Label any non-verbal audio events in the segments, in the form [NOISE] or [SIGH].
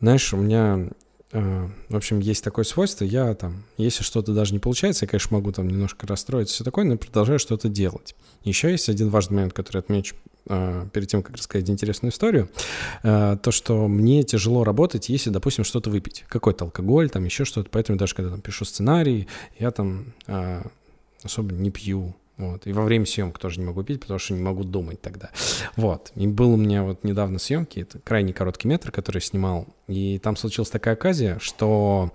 Знаешь, у меня Э, в общем, есть такое свойство, я там, если что-то даже не получается, я, конечно, могу там немножко расстроиться, все такое, но продолжаю что-то делать. Еще есть один важный момент, который отмечу э, перед тем, как рассказать интересную историю, э, то, что мне тяжело работать, если, допустим, что-то выпить, какой-то алкоголь, там еще что-то, поэтому даже когда там пишу сценарий, я там особо не пью, вот. И во время съемок тоже не могу пить, потому что не могу думать тогда. Вот. И был у меня вот недавно съемки, это крайне короткий метр, который я снимал. И там случилась такая оказия, что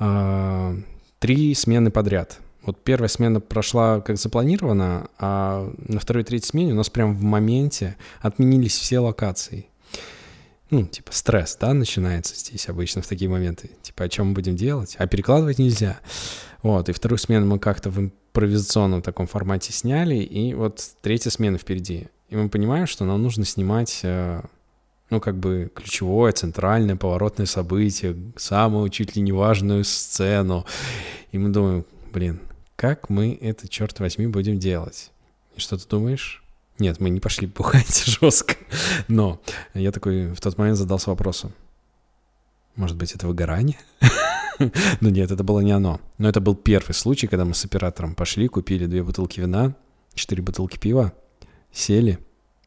э, три смены подряд. Вот первая смена прошла как запланировано, а на второй и третьей смене у нас прям в моменте отменились все локации. Ну, типа стресс, да, начинается здесь обычно в такие моменты. Типа, о чем мы будем делать? А перекладывать нельзя. Вот, и вторую смену мы как-то в импровизационном таком формате сняли, и вот третья смена впереди. И мы понимаем, что нам нужно снимать, э, ну, как бы ключевое, центральное, поворотное событие, самую чуть ли не важную сцену. И мы думаем, блин, как мы это, черт возьми, будем делать? И что ты думаешь? Нет, мы не пошли бухать [LAUGHS] жестко. Но я такой в тот момент задался вопросом. Может быть, это выгорание? [LAUGHS] [LAUGHS] Ну нет, это было не оно. Но это был первый случай, когда мы с оператором пошли, купили две бутылки вина, четыре бутылки пива, сели,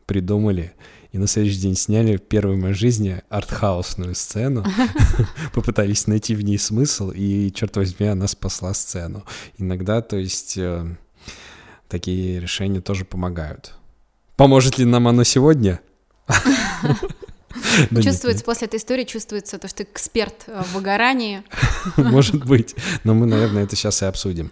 придумали и на следующий день сняли первую в моей жизни артхаусную сцену, [LAUGHS] [LAUGHS] попытались найти в ней смысл, и, черт возьми, она спасла сцену. Иногда, то есть, э, такие решения тоже помогают. Поможет ли нам оно сегодня? [LAUGHS] Чувствуется после этой истории, чувствуется то, что ты эксперт э, в выгорании. [LAUGHS] Может быть, но мы, наверное, это сейчас и обсудим.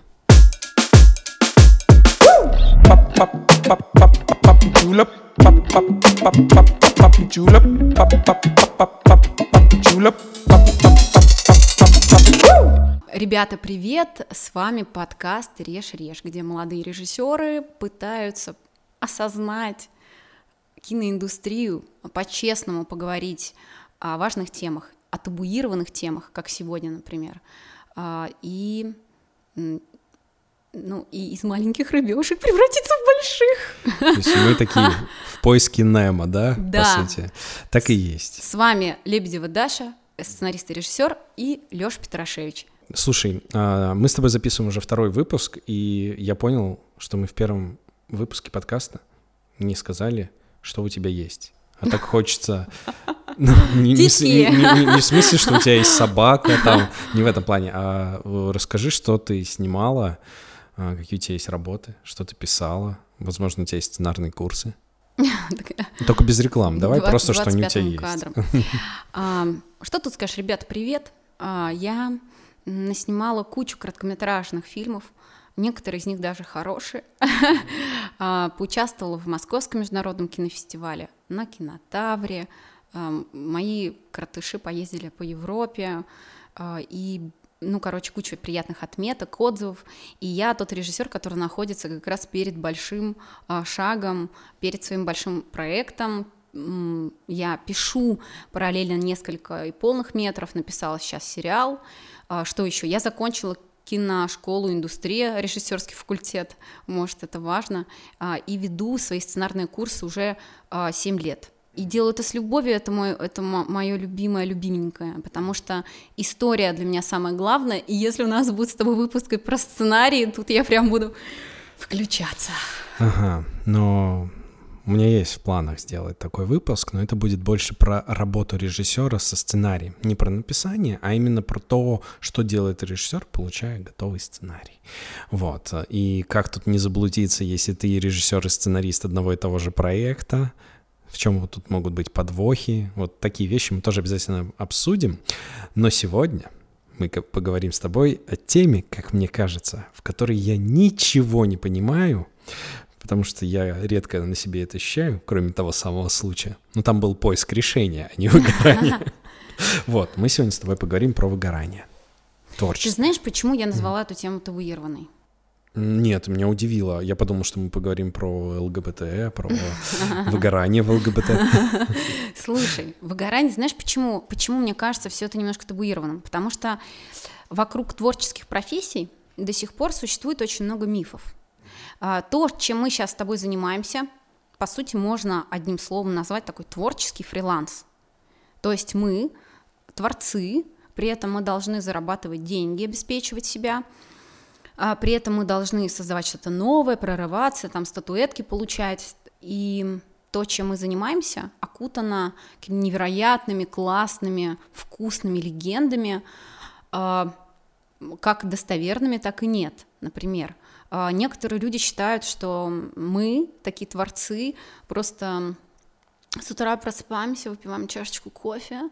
Ребята, привет! С вами подкаст «Режь-режь», где молодые режиссеры пытаются осознать киноиндустрию, по-честному поговорить о важных темах, о табуированных темах, как сегодня, например, а, и ну, и из маленьких рыбешек превратиться в больших. То есть мы такие в поиске Немо, да, да. по сути? Так и есть. С вами Лебедева Даша, сценарист и режиссер, и Лёша Петрашевич. Слушай, а, мы с тобой записываем уже второй выпуск, и я понял, что мы в первом выпуске подкаста не сказали, что у тебя есть. А так [LAUGHS] хочется... Ну, не, не, не, не в смысле, что у тебя есть собака, [LAUGHS] там, не в этом плане, а расскажи, что ты снимала, а, какие у тебя есть работы, что ты писала, возможно, у тебя есть сценарные курсы. [LAUGHS] Только без рекламы, давай просто, что они у тебя есть. Что тут скажешь, ребята, привет, а, я наснимала кучу короткометражных фильмов, некоторые из них даже хорошие. [LAUGHS] А, поучаствовала в Московском международном кинофестивале, на Кинотавре. А, мои картыши поездили по Европе, а, и ну, короче, куча приятных отметок, отзывов. И я тот режиссер, который находится как раз перед большим шагом, перед своим большим проектом. Я пишу параллельно несколько и полных метров, написала сейчас сериал. Что еще? Я закончила киношколу, индустрия, режиссерский факультет, может, это важно, а, и веду свои сценарные курсы уже 7 а, лет. И делаю это с любовью, это, мой, это мое любимое, любименькое, потому что история для меня самое главное, и если у нас будет с тобой выпуск про сценарий, тут я прям буду включаться. Ага, но у меня есть в планах сделать такой выпуск, но это будет больше про работу режиссера со сценарием. Не про написание, а именно про то, что делает режиссер, получая готовый сценарий. Вот. И как тут не заблудиться, если ты режиссер и сценарист одного и того же проекта, в чем вот тут могут быть подвохи. Вот такие вещи мы тоже обязательно обсудим. Но сегодня мы поговорим с тобой о теме, как мне кажется, в которой я ничего не понимаю, потому что я редко на себе это ощущаю, кроме того самого случая. Но там был поиск решения, а не выгорание. [LAUGHS] Вот, мы сегодня с тобой поговорим про выгорание. Творчество. Ты знаешь, почему я назвала эту тему табуированной? Нет, меня удивило. Я подумал, что мы поговорим про ЛГБТ, про [LAUGHS] выгорание в ЛГБТ. [LAUGHS] Слушай, выгорание, знаешь, почему, почему мне кажется все это немножко табуированным? Потому что вокруг творческих профессий до сих пор существует очень много мифов. А, то, чем мы сейчас с тобой занимаемся, по сути, можно одним словом назвать такой творческий фриланс. То есть мы творцы, при этом мы должны зарабатывать деньги, обеспечивать себя, а при этом мы должны создавать что-то новое, прорываться, там статуэтки получать. И то, чем мы занимаемся, окутано невероятными, классными, вкусными легендами, а, как достоверными, так и нет, например. А, некоторые люди считают, что мы, такие творцы, просто с утра просыпаемся, выпиваем чашечку кофе,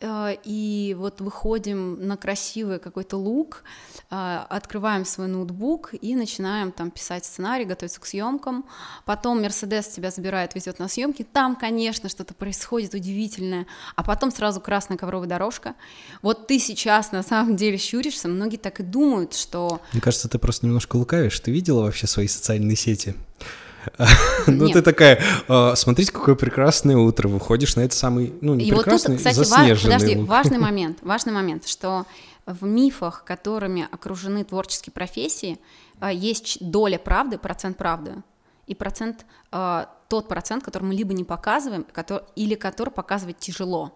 э, и вот выходим на красивый какой-то лук, э, открываем свой ноутбук и начинаем там писать сценарий, готовиться к съемкам. Потом Мерседес тебя забирает, везет на съемки. Там, конечно, что-то происходит удивительное, а потом сразу красная ковровая дорожка. Вот ты сейчас на самом деле щуришься, многие так и думают, что... Мне кажется, ты просто немножко лукавишь. Ты видела вообще свои социальные сети? [LAUGHS] Ну, ты такая, «А, смотрите, какое прекрасное утро, выходишь на это самый, ну, не прекрасный, кстати, подожди, важный [LAUGHS] момент, важный момент, что в мифах, которыми окружены творческие профессии, а, есть доля правды, процент правды, и процент, а, тот процент, который мы либо не показываем, или который показывать тяжело.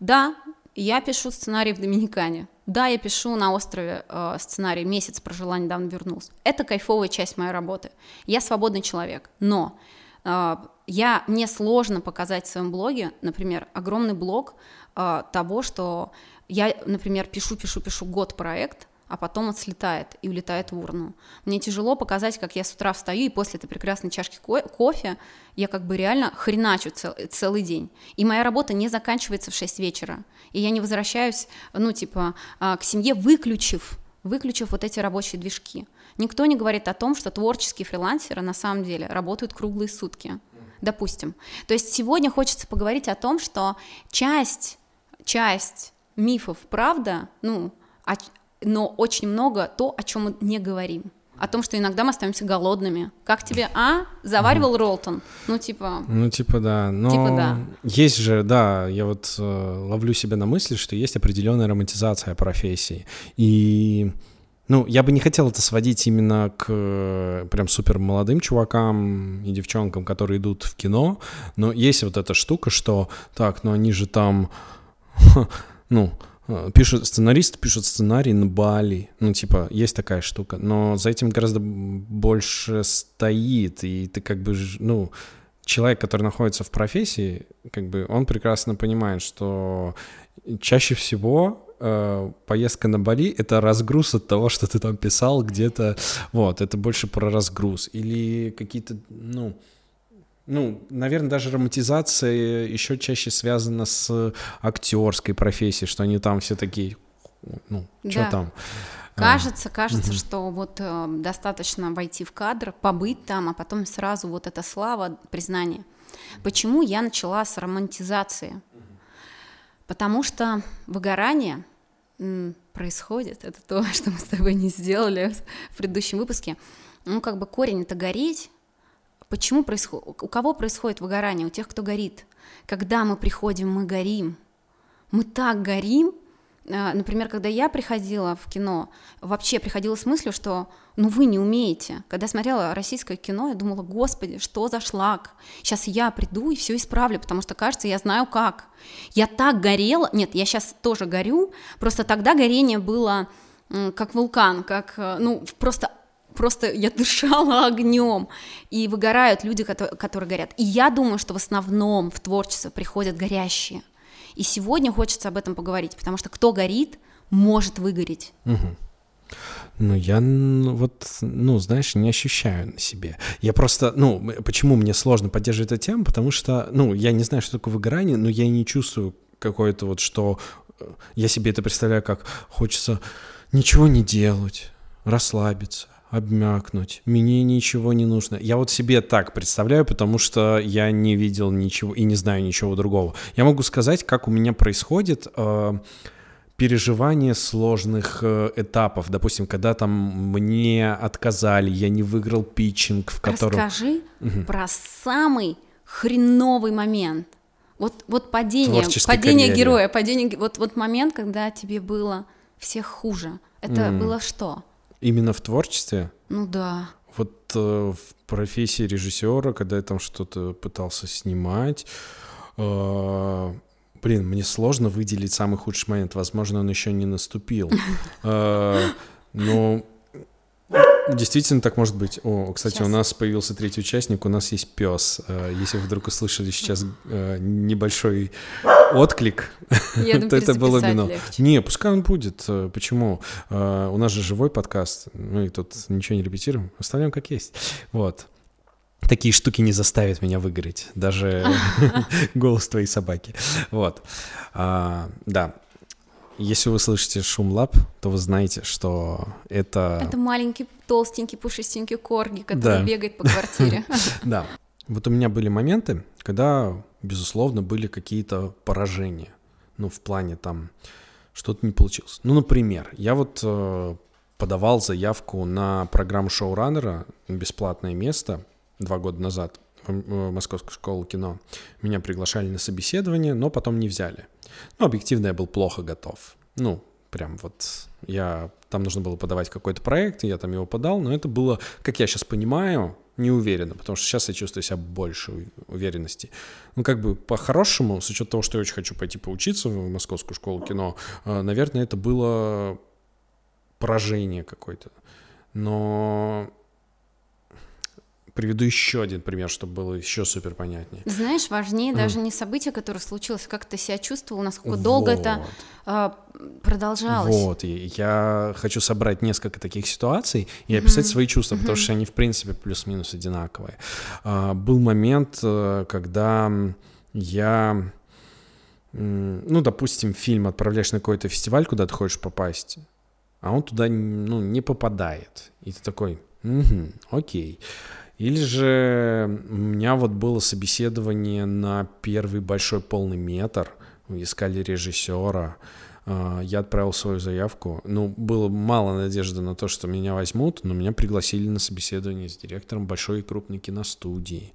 Да, я пишу сценарий в Доминикане. Да, я пишу на острове э, сценарий «Месяц прожила, недавно вернулся». Это кайфовая часть моей работы. Я свободный человек, но э, я, мне сложно показать в своем блоге, например, огромный блог э, того, что я, например, пишу, пишу, пишу год проект, а потом он слетает и улетает в урну. Мне тяжело показать, как я с утра встаю, и после этой прекрасной чашки ко- кофе я как бы реально хреначу цел- целый день. И моя работа не заканчивается в 6 вечера. И я не возвращаюсь, ну, типа, а, к семье, выключив, выключив вот эти рабочие движки. Никто не говорит о том, что творческие фрилансеры на самом деле работают круглые сутки. Допустим. То есть сегодня хочется поговорить о том, что часть, часть мифов правда, ну, но очень много то, о чем мы не говорим. О том, что иногда мы остаемся голодными. Как тебе, а? Заваривал Ролтон? Ну, типа... Ну, типа, да. Но типа, да. Есть же, да, я вот э, ловлю себя на мысли, что есть определенная романтизация профессии. И... Ну, я бы не хотел это сводить именно к э, прям супер молодым чувакам и девчонкам, которые идут в кино, но есть вот эта штука, что так, ну они же там, [LAUGHS] ну, пишут, сценаристы пишут сценарий на Бали, ну, типа, есть такая штука, но за этим гораздо больше стоит, и ты как бы, ну, человек, который находится в профессии, как бы, он прекрасно понимает, что чаще всего э, поездка на Бали — это разгруз от того, что ты там писал где-то, вот, это больше про разгруз, или какие-то, ну, ну, наверное, даже романтизация еще чаще связана с актерской профессией, что они там все такие, ну, что да. там. Кажется, кажется, угу. что вот э, достаточно войти в кадр, побыть там, а потом сразу вот эта слава, признание. Почему я начала с романтизации? Потому что выгорание происходит, это то, [LAUGHS] что мы с тобой не сделали в предыдущем выпуске. Ну, как бы корень это гореть, Почему происходит, у кого происходит выгорание? У тех, кто горит. Когда мы приходим, мы горим. Мы так горим. А, например, когда я приходила в кино, вообще приходила с мыслью, что ну вы не умеете. Когда смотрела российское кино, я думала, господи, что за шлак? Сейчас я приду и все исправлю, потому что, кажется, я знаю как. Я так горела, нет, я сейчас тоже горю, просто тогда горение было как вулкан, как, э, ну, просто просто я дышала [LAUGHS] огнем, и выгорают люди, которые, которые горят. И я думаю, что в основном в творчество приходят горящие. И сегодня хочется об этом поговорить, потому что кто горит, может выгореть. Угу. Ну, я вот, ну, знаешь, не ощущаю на себе. Я просто, ну, почему мне сложно поддерживать эту тему, потому что, ну, я не знаю, что такое выгорание, но я не чувствую какое-то вот, что э, я себе это представляю, как хочется ничего не делать, расслабиться, обмякнуть, мне ничего не нужно. Я вот себе так представляю, потому что я не видел ничего и не знаю ничего другого. Я могу сказать, как у меня происходит э, переживание сложных э, этапов. Допустим, когда там мне отказали, я не выиграл питчинг, в котором... Расскажи угу. про самый хреновый момент. Вот, вот падение, падение героя, падение, вот, вот момент, когда тебе было всех хуже. Это mm. было что? Именно в творчестве? Ну да. Вот э, в профессии режиссера, когда я там что-то пытался снимать, э, блин, мне сложно выделить самый худший момент. Возможно, он еще не наступил. [LAUGHS] Э, но Действительно, так может быть. О, кстати, сейчас. у нас появился третий участник, у нас есть пес. Э, если вы вдруг услышали сейчас э, небольшой отклик, [LAUGHS] то это было Мино. Не, пускай он будет. Э, почему? У нас же живой подкаст. Мы тут ничего не репетируем. Оставляем как есть. Вот. Такие штуки не заставят меня выгореть. Даже [LAUGHS] [LAUGHS] голос твоей собаки. Вот. А, да. Если вы слышите шум лап, то вы знаете, что это... Это маленький, толстенький, пушистенький корги, который да. бегает по квартире. [LAUGHS] Да. Вот у меня были моменты, когда, безусловно, были какие-то поражения. Ну, в плане там что-то не получилось. Ну, например, я вот э, подавал заявку на программу шоураннера «Бесплатное место» два года назад в Московскую школу кино. Меня приглашали на собеседование, но потом не взяли. Ну, объективно я был плохо готов. Ну, прям вот я... Там нужно было подавать какой-то проект, я там его подал, но это было, как я сейчас понимаю, не уверенно, потому что сейчас я чувствую себя больше уверенности. Ну, как бы по-хорошему, с учетом того, что я очень хочу пойти поучиться в Московскую школу кино, э, наверное, это было поражение какое-то. Но приведу еще один пример, чтобы было еще супер понятнее. Знаешь, важнее mm. даже не событие, которое случилось, а как ты себя чувствовал, насколько вот. долго это э, продолжалось. Вот, и я хочу собрать несколько таких ситуаций и описать mm-hmm. свои чувства, mm-hmm. потому что они, в принципе, плюс-минус одинаковые. А, был момент, э, когда я, ну, допустим, фильм отправляешь на какой-то фестиваль, куда ты хочешь попасть, а он туда, ну, не попадает. И ты такой, угу, окей. Или же у меня вот было собеседование на первый большой полный метр, искали режиссера, а, я отправил свою заявку. Ну, было мало надежды на то, что меня возьмут, но меня пригласили на собеседование с директором большой и крупной киностудии.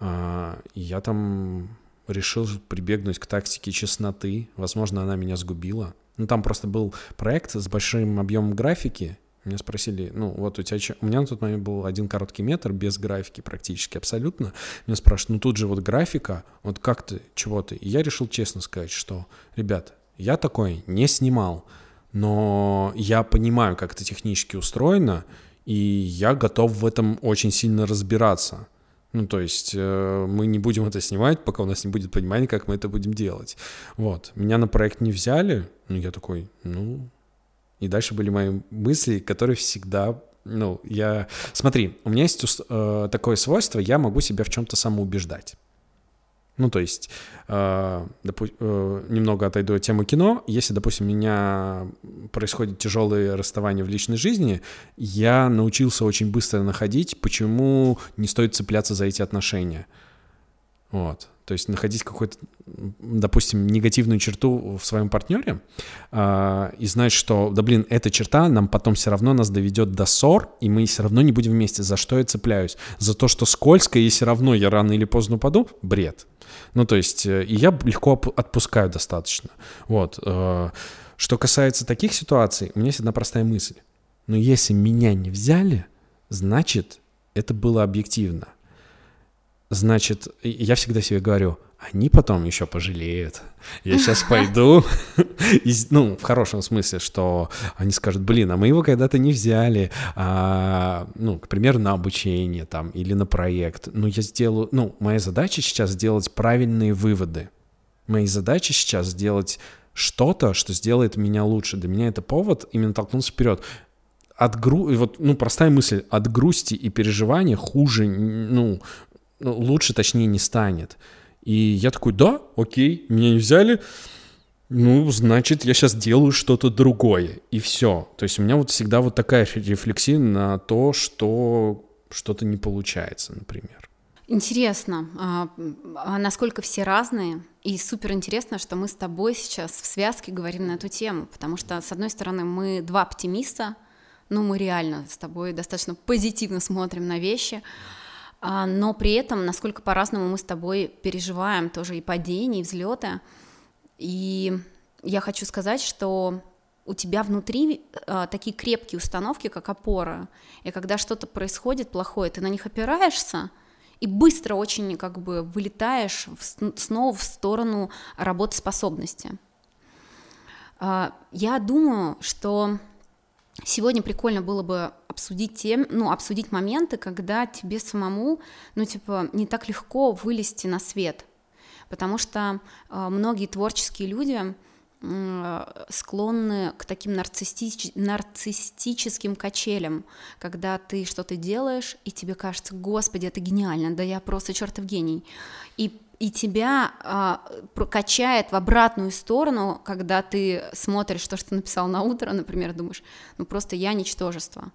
А, и я там решил прибегнуть к тактике чесноты. Возможно, она меня сгубила. Ну, там просто был проект с большим объемом графики, меня спросили, ну вот у тебя, у меня на тот момент был один короткий метр без графики практически абсолютно. Меня спрашивают, ну тут же вот графика, вот как ты, чего ты? И я решил честно сказать, что, ребят, я такой не снимал, но я понимаю, как это технически устроено, и я готов в этом очень сильно разбираться. Ну, то есть э, мы не будем это снимать, пока у нас не будет понимания, как мы это будем делать. Вот. Меня на проект не взяли, ну, я такой, ну, и дальше были мои мысли, которые всегда ну, я... Смотри, у меня есть э, такое свойство, я могу себя в чем-то самоубеждать. Ну, то есть, э, допу- э, немного отойду от темы кино. Если, допустим, у меня происходит тяжелое расставание в личной жизни, я научился очень быстро находить, почему не стоит цепляться за эти отношения. Вот. То есть находить какую-то, допустим, негативную черту в своем партнере э, и знать, что, да блин, эта черта нам потом все равно нас доведет до ссор, и мы все равно не будем вместе. За что я цепляюсь? За то, что скользко, и все равно я рано или поздно упаду? Бред. Ну, то есть, э, и я легко отпускаю достаточно. Вот. Э, что касается таких ситуаций, у меня есть одна простая мысль. Но если меня не взяли, значит, это было объективно значит, я всегда себе говорю, они потом еще пожалеют. Я сейчас пойду, [LAUGHS] ну, в хорошем смысле, что они скажут, блин, а мы его когда-то не взяли, а, ну, к примеру, на обучение там или на проект. Ну, я сделаю, ну, моя задача сейчас сделать правильные выводы. Моя задача сейчас сделать что-то, что сделает меня лучше. Для меня это повод именно толкнуться вперед от гру... вот, ну, простая мысль, от грусти и переживания хуже, ну, лучше, точнее, не станет. И я такой, да, окей, меня не взяли, ну, значит, я сейчас делаю что-то другое, и все. То есть у меня вот всегда вот такая рефлексия на то, что что-то не получается, например. Интересно, а, а насколько все разные, и супер интересно, что мы с тобой сейчас в связке говорим на эту тему, потому что, с одной стороны, мы два оптимиста, ну, мы реально с тобой достаточно позитивно смотрим на вещи, но при этом, насколько по-разному мы с тобой переживаем тоже и падения, и взлеты. И я хочу сказать, что у тебя внутри э, такие крепкие установки, как опора, и когда что-то происходит плохое, ты на них опираешься, и быстро очень как бы вылетаешь в, снова в сторону работоспособности. А, я думаю, что сегодня прикольно было бы обсудить тем, ну, обсудить моменты, когда тебе самому, ну, типа, не так легко вылезти на свет, потому что э, многие творческие люди склонны к таким нарциссич... нарциссическим качелям, когда ты что-то делаешь, и тебе кажется, господи, это гениально, да я просто чертов гений. И и тебя а, качает в обратную сторону, когда ты смотришь то, что ты написал на утро, например, думаешь, ну просто я ничтожество.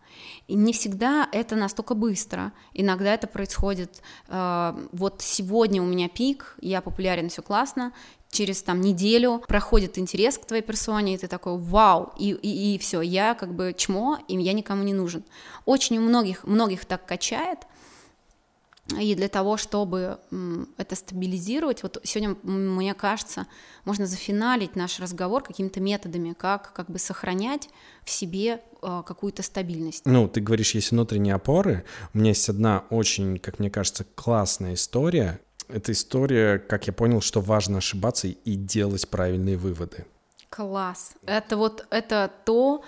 И не всегда это настолько быстро. Иногда это происходит, а, вот сегодня у меня пик, я популярен, все классно, через там неделю проходит интерес к твоей персоне, и ты такой, вау, и, и, и все, я как бы чмо, и я никому не нужен. Очень у многих, многих так качает, и для того, чтобы это стабилизировать, вот сегодня, мне кажется, можно зафиналить наш разговор какими-то методами, как как бы сохранять в себе э, какую-то стабильность. Ну, ты говоришь, есть внутренние опоры. У меня есть одна очень, как мне кажется, классная история. Это история, как я понял, что важно ошибаться и делать правильные выводы. Класс. Это вот это то,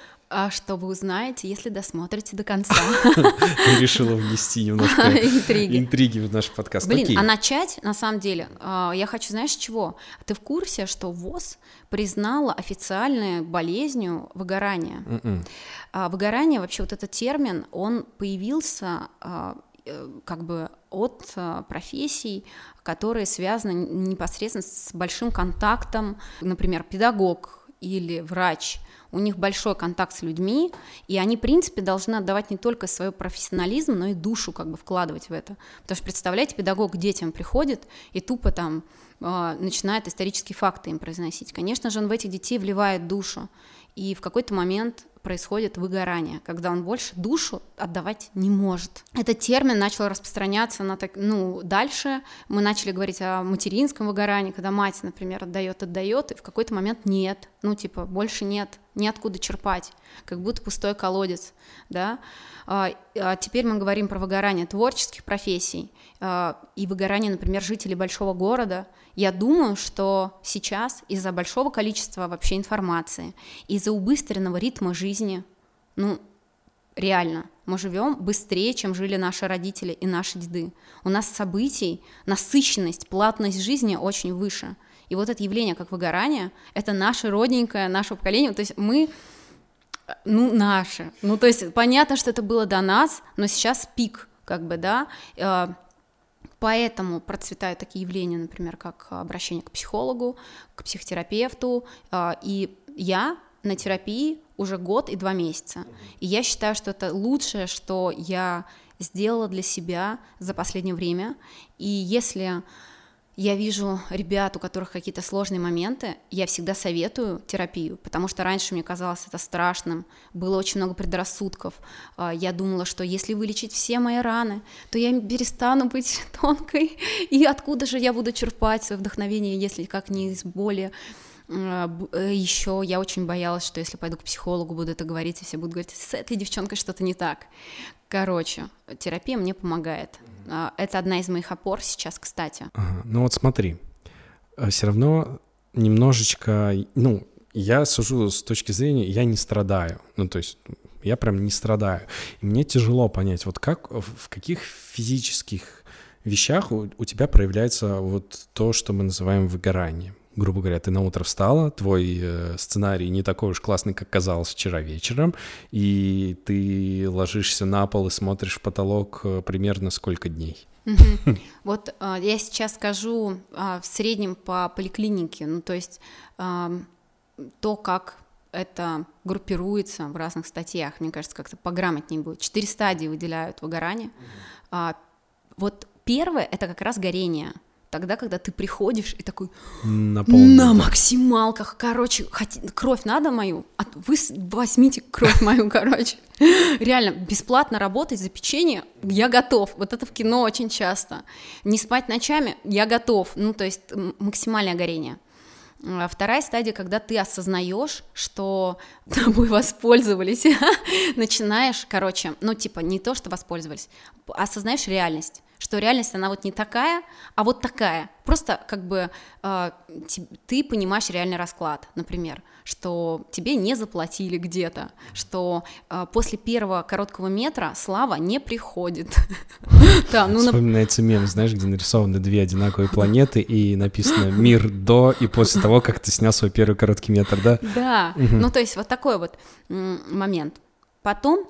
что вы узнаете, если досмотрите до конца. [LAUGHS] Решила внести немножко [LAUGHS] интриги. интриги в наш подкаст. Блин, Окей. а начать, на самом деле, а, я хочу, знаешь, чего? Ты в курсе, что ВОЗ признала официальной болезнью выгорание? Mm-mm. М-м. Выгорание, вообще вот этот термин, он появился а, э, как бы от профессий, которые связаны непосредственно с большим контактом, например, педагог или врач – у них большой контакт с людьми, и они, в принципе, должны отдавать не только свой профессионализм, но и душу как бы вкладывать в это. Потому что, представляете, педагог к детям приходит и тупо там э, начинает исторические факты им произносить. Конечно же, он в этих детей вливает душу, и в какой-то момент происходит выгорание, когда он больше душу отдавать не может. Этот термин начал распространяться на так, ну, дальше. Мы начали говорить о материнском выгорании, когда мать, например, отдает, отдает, и в какой-то момент нет, ну, типа, больше нет, неоткуда черпать, как будто пустой колодец, да. А, а теперь мы говорим про выгорание творческих профессий а, и выгорание, например, жителей большого города. Я думаю, что сейчас из-за большого количества вообще информации, из-за убыстренного ритма жизни, ну, реально, мы живем быстрее, чем жили наши родители и наши деды. У нас событий, насыщенность, платность жизни очень выше. И вот это явление, как выгорание, это наше родненькое, наше поколение. То есть мы ну, наше. Ну, то есть понятно, что это было до нас, но сейчас пик, как бы, да, э, Поэтому процветают такие явления, например, как обращение к психологу, к психотерапевту. Э, и я на терапии уже год и два месяца. И я считаю, что это лучшее, что я сделала для себя за последнее время. И если я вижу ребят, у которых какие-то сложные моменты, я всегда советую терапию, потому что раньше мне казалось это страшным, было очень много предрассудков. А, я думала, что если вылечить все мои раны, то я перестану быть [LAUGHS] тонкой, и откуда же я буду черпать свое вдохновение, если как не из боли. А, э, Еще я очень боялась, что если пойду к психологу, буду это говорить, и все будут говорить, с этой девчонкой что-то не так. Короче, терапия мне помогает. А, это одна из моих опор сейчас, кстати. Ага. Ну вот смотри, э, все равно немножечко, ну, я сужу с точки зрения, я не страдаю. Ну, то есть я прям не страдаю. И мне тяжело понять, вот как, в каких физических вещах у, у тебя проявляется вот то, что мы называем выгоранием грубо говоря, ты на утро встала, твой э, сценарий не такой уж классный, как казалось вчера вечером, и ты ложишься на пол и смотришь в потолок э, примерно сколько дней? [LAUGHS] Вот э, я сейчас скажу э, в среднем по поликлинике, ну то есть то, как это группируется в разных статьях, мне кажется, как-то пограмотнее будет. Четыре стадии выделяют выгорание. А, вот первое — это как раз горение — тогда, когда ты приходишь и такой Наполнен. на максималках, короче, хоть, кровь надо мою, а вы возьмите кровь мою, [LAUGHS] короче. Реально, бесплатно работать за печенье, я готов. Вот это в кино очень часто. Не спать ночами, я готов. Ну, то есть максимальное горение. А вторая стадия, когда ты осознаешь, что [LAUGHS] тобой воспользовались, [LAUGHS] начинаешь, короче, ну типа не то, что воспользовались, осознаешь реальность, что реальность, она вот не такая, а вот такая. Просто как бы э, ты понимаешь реальный расклад, например, что тебе не заплатили где-то, что э, после первого короткого метра слава не приходит. [LAUGHS] Да, ну, Вспоминается мем, знаешь, где нарисованы две одинаковые планеты и написано «Мир до» и после того, как ты снял свой первый короткий метр, да? Да, ну то есть вот такой вот момент. Потом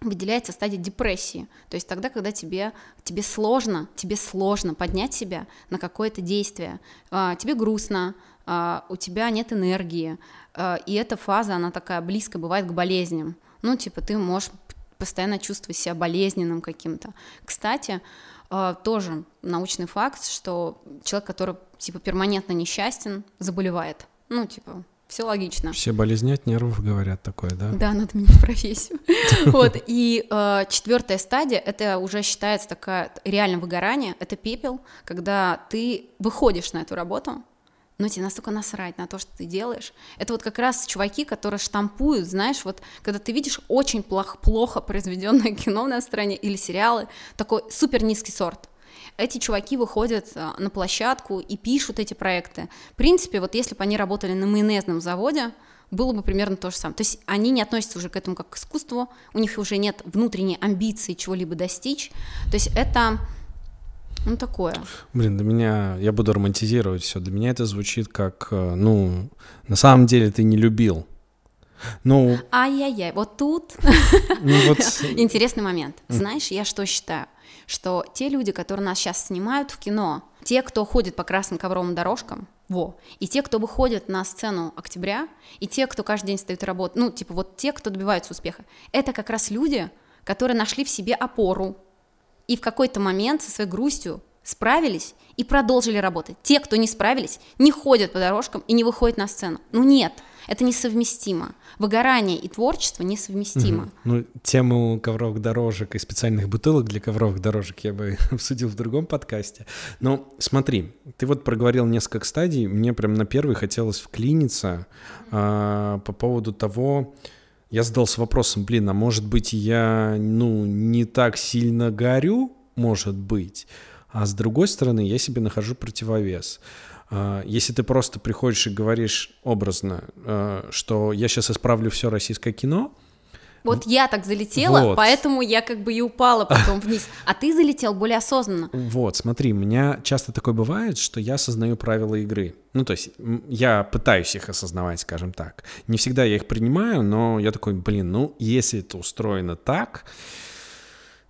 выделяется стадия депрессии, то есть тогда, когда тебе, тебе сложно, тебе сложно поднять себя на какое-то действие, а, тебе грустно, а, у тебя нет энергии, а, и эта фаза, она такая близкая бывает к болезням, ну, типа, ты можешь постоянно чувствовать себя болезненным каким-то. Кстати, тоже научный факт, что человек, который, типа, перманентно несчастен, заболевает, ну, типа, все логично. Все болезни от нервов говорят такое, да? Да, надо менять [LAUGHS] профессию. [LAUGHS] Вот, и э, четвертая стадия, это уже считается такая реально выгорание, это пепел, когда ты выходишь на эту работу, но тебе настолько насрать на то, что ты делаешь. Это вот как раз чуваки, которые штампуют, знаешь, вот когда ты видишь очень плохо, плохо произведенное [LAUGHS] кино на стороне или сериалы, такой супер низкий сорт эти чуваки выходят а, на площадку и пишут эти проекты. В принципе, вот если бы они работали на майонезном заводе, было бы примерно то же самое. То есть они не относятся уже к этому как к искусству, у них уже нет внутренней амбиции чего-либо достичь. То есть это ну, такое. Блин, для меня, я буду романтизировать все, для меня это звучит как, э, ну, на самом деле ты не любил. Ну... Ай-яй-яй, вот тут ну, вот... [LAUGHS] интересный момент. Знаешь, я что считаю? Что те люди, которые нас сейчас снимают в кино, те, кто ходит по красным ковровым дорожкам, во, и те, кто выходит на сцену октября, и те, кто каждый день стоит работать, ну, типа вот те, кто добиваются успеха, это как раз люди, которые нашли в себе опору и в какой-то момент со своей грустью справились и продолжили работать. Те, кто не справились, не ходят по дорожкам и не выходят на сцену. Ну нет, это несовместимо. Выгорание и творчество несовместимо. Угу. Ну, тему ковровых дорожек и специальных бутылок для ковровых дорожек я бы [LAUGHS] обсудил в другом подкасте. Но смотри, ты вот проговорил несколько стадий, мне прям на первый хотелось вклиниться а, по поводу того, я задался вопросом, блин, а может быть я, ну, не так сильно горю, может быть, а с другой стороны я себе нахожу противовес. А, если ты просто приходишь и говоришь образно, а, что я сейчас исправлю все российское кино, вот я так залетела, вот. поэтому я как бы и упала потом вниз. А ты залетел более осознанно. Вот, смотри, у меня часто такое бывает, что я осознаю правила игры. Ну, то есть я пытаюсь их осознавать, скажем так. Не всегда я их принимаю, но я такой, блин, ну, если это устроено так,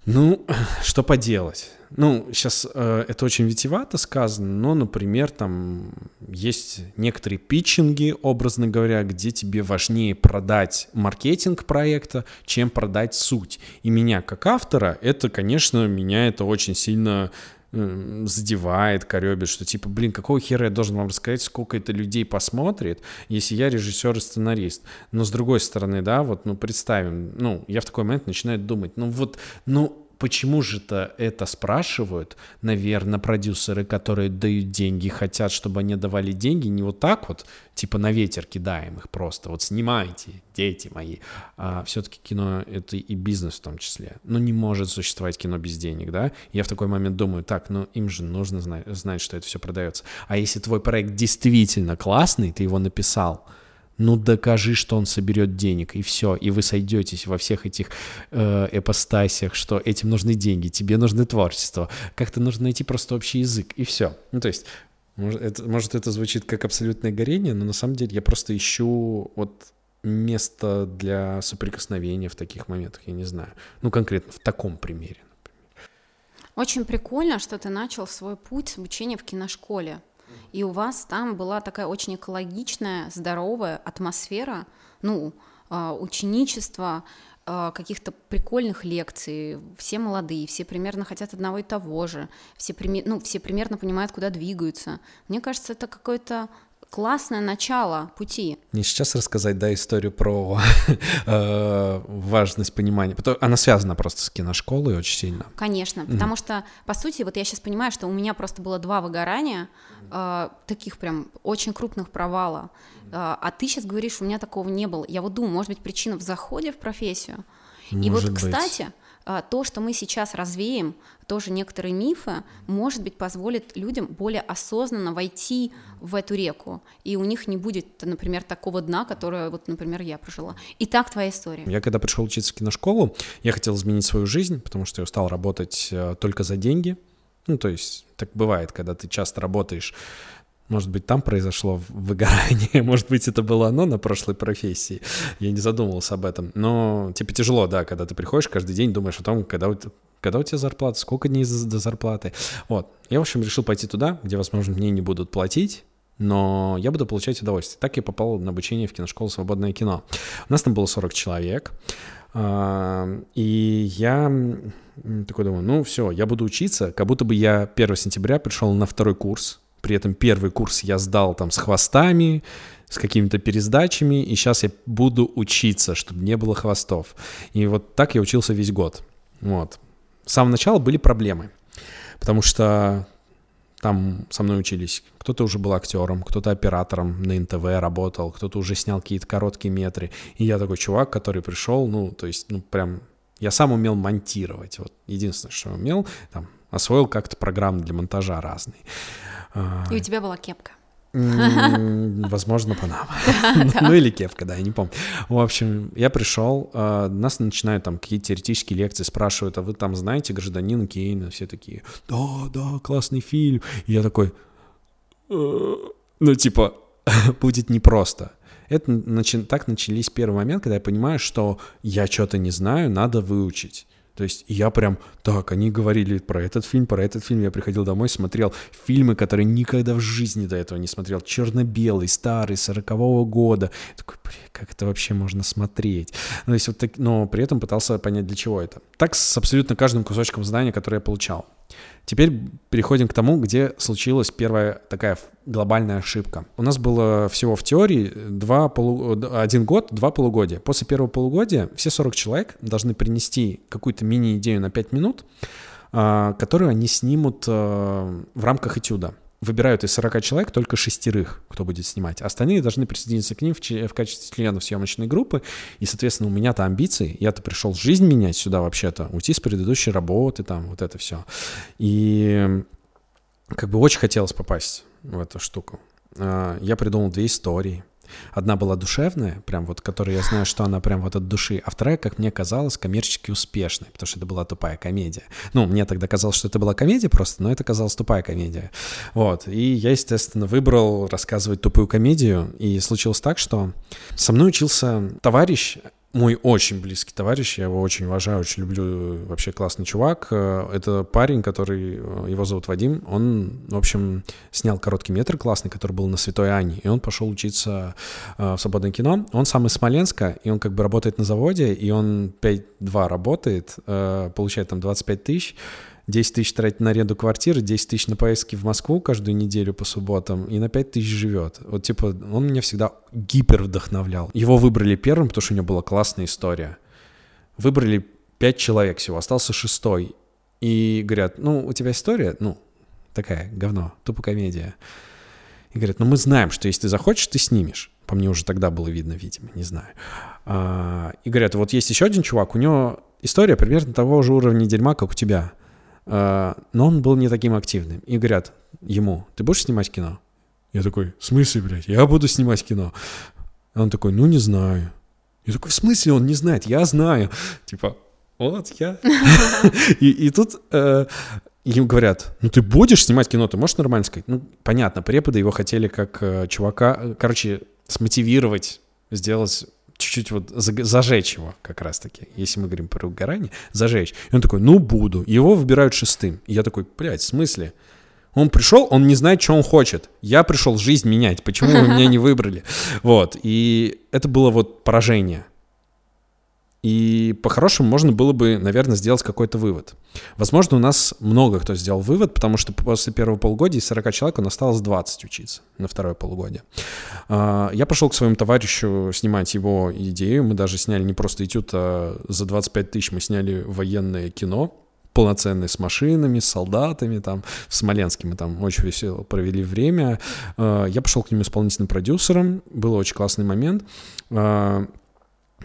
ну, что поделать? Ну, сейчас э, это очень витивато сказано, но, например, там есть некоторые питчинги, образно говоря, где тебе важнее продать маркетинг проекта, чем продать суть. И меня как автора, это, конечно, меня это очень сильно э, задевает, коребит, что типа, блин, какого хера я должен вам рассказать, сколько это людей посмотрит, если я режиссер и сценарист. Но с другой стороны, да, вот, ну, представим, ну, я в такой момент начинаю думать, ну, вот, ну, почему же-то это спрашивают, наверное, продюсеры, которые дают деньги, хотят, чтобы они давали деньги не вот так вот, типа на ветер кидаем их просто, вот снимайте, дети мои. А все-таки кино — это и бизнес в том числе. Но не может существовать кино без денег, да? Я в такой момент думаю, так, ну им же нужно знать, знать что это все продается. А если твой проект действительно классный, ты его написал — ну докажи, что он соберет денег, и все, и вы сойдетесь во всех этих э, эпостасиях, что этим нужны деньги, тебе нужны творчество, как-то нужно найти просто общий язык, и все. Ну, то есть, может это, может, это звучит как абсолютное горение, но на самом деле я просто ищу вот место для соприкосновения в таких моментах, я не знаю. Ну, конкретно в таком примере. Очень прикольно, что ты начал свой путь с обучения в киношколе и у вас там была такая очень экологичная, здоровая атмосфера, ну, а, ученичество, а, каких-то прикольных лекций, все молодые, все примерно хотят одного и того же, все, ну, все примерно понимают, куда двигаются. Мне кажется, это какой-то классное начало пути. Не сейчас рассказать, да, историю про [LAUGHS] э, важность понимания. Она связана просто с киношколой очень сильно. Конечно, потому что, по сути, вот я сейчас понимаю, что у меня просто было два выгорания, э, таких прям очень крупных провала. Э, а ты сейчас говоришь, у меня такого не было. Я вот думаю, может быть, причина в заходе в профессию. И вот, кстати, то, что мы сейчас развеем, тоже некоторые мифы, может быть, позволит людям более осознанно войти в эту реку, и у них не будет, например, такого дна, которое, вот, например, я прожила. Итак, твоя история. Я когда пришел учиться в киношколу, я хотел изменить свою жизнь, потому что я стал работать э, только за деньги, ну, то есть так бывает, когда ты часто работаешь может быть, там произошло выгорание, [LAUGHS] может быть, это было оно на прошлой профессии. Я не задумывался об этом. Но типа тяжело, да, когда ты приходишь каждый день, думаешь о том, когда когда у тебя зарплата, сколько дней до зарплаты. Вот. Я, в общем, решил пойти туда, где, возможно, мне не будут платить, но я буду получать удовольствие. Так я попал на обучение в киношколу «Свободное кино». У нас там было 40 человек, а, и я такой думаю, ну все, я буду учиться, как будто бы я 1 сентября пришел на второй курс, при этом первый курс я сдал там с хвостами, с какими-то пересдачами, и сейчас я буду учиться, чтобы не было хвостов. И вот так я учился весь год. Вот. С самого начала были проблемы, потому что там со мной учились. Кто-то уже был актером, кто-то оператором на НТВ работал, кто-то уже снял какие-то короткие метры. И я такой чувак, который пришел, ну, то есть, ну, прям... Я сам умел монтировать. Вот единственное, что умел, там, освоил как-то программы для монтажа разные. И у тебя была кепка. [LAUGHS] Возможно, Панама. Ну или кепка, да, я не помню. В общем, я пришел, а, нас начинают там какие-то теоретические лекции, спрашивают, а вы там знаете гражданина Кейна? Все такие, да, да, классный фильм. И я такой, «Э, ну типа, [LAUGHS] будет непросто. Это начи... так начались первый момент, когда я понимаю, что я что-то не знаю, надо выучить. То есть я прям, так, они говорили про этот фильм, про этот фильм. Я приходил домой, смотрел фильмы, которые никогда в жизни до этого не смотрел. Черно-белый, старый, сорокового года. Я такой, как это вообще можно смотреть? Ну, то есть вот так, но при этом пытался понять, для чего это. Так с абсолютно каждым кусочком знания, который я получал. Теперь переходим к тому, где случилась первая такая глобальная ошибка. У нас было всего в теории два полу... один год, два полугодия. После первого полугодия все 40 человек должны принести какую-то мини-идею на 5 минут, а, которую они снимут а, в рамках этюда выбирают из 40 человек только шестерых, кто будет снимать. Остальные должны присоединиться к ним в, в качестве членов съемочной группы. И, соответственно, у меня-то амбиции. Я-то пришел жизнь менять сюда вообще-то, уйти с предыдущей работы, там, вот это все. И как бы очень хотелось попасть в эту штуку. А, я придумал две истории. Одна была душевная, прям вот, которая я знаю, что она прям вот от души, а вторая, как мне казалось, коммерчески успешная, потому что это была тупая комедия. Ну, мне тогда казалось, что это была комедия просто, но это казалось тупая комедия. Вот, и я, естественно, выбрал рассказывать тупую комедию, и случилось так, что со мной учился товарищ, мой очень близкий товарищ, я его очень уважаю, очень люблю, вообще классный чувак. Э, это парень, который, э, его зовут Вадим, он, в общем, снял короткий метр классный, который был на Святой Ане, и он пошел учиться э, в свободное кино. Он сам из Смоленска, и он как бы работает на заводе, и он 5-2 работает, получает там 25 тысяч, 10 тысяч тратит на аренду квартиры, 10 тысяч на поездки в Москву каждую неделю по субботам и на 5 тысяч живет. Вот типа он меня всегда гипер вдохновлял. Его выбрали первым, потому что у него была классная история. Выбрали 5 человек всего, остался шестой. И говорят, ну, у тебя история, ну, такая, говно, тупо комедия. И говорят, ну мы знаем, что если ты захочешь, ты снимешь. По мне уже тогда было видно, видимо, не знаю. А, и говорят, вот есть еще один чувак, у него история примерно того же уровня дерьма, как у тебя. А, но он был не таким активным. И говорят ему, ты будешь снимать кино? Я такой, в смысле, блядь, я буду снимать кино. Он такой, ну не знаю. Я такой, в смысле он не знает? Я знаю. Типа, вот я. [LAUGHS] И, и тут э, им говорят, ну ты будешь снимать кино, ты можешь нормально сказать? Ну, понятно, преподы его хотели как э, чувака, короче, смотивировать, сделать чуть-чуть вот зажечь его как раз-таки, если мы говорим про угорание, зажечь. И он такой, ну, буду. Его выбирают шестым. И я такой, блядь, в смысле? Он пришел, он не знает, что он хочет. Я пришел жизнь менять. Почему вы меня не выбрали? Вот. И это было вот поражение. И по-хорошему можно было бы, наверное, сделать какой-то вывод. Возможно, у нас много кто сделал вывод, потому что после первого полугодия из 40 человек у нас осталось 20 учиться на второе полугодие. А, я пошел к своему товарищу снимать его идею. Мы даже сняли не просто этюд, а за 25 тысяч мы сняли военное кино, полноценное с машинами, с солдатами, там, в Смоленске мы там очень весело провели время. А, я пошел к ним исполнительным продюсером, был очень классный момент.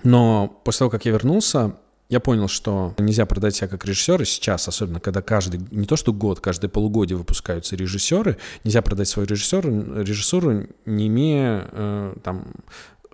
Но после того, как я вернулся, я понял, что нельзя продать себя как режиссера сейчас, особенно когда каждый, не то что год, каждое полугодие выпускаются режиссеры, нельзя продать свою режиссеру, режиссуру, не имея э, там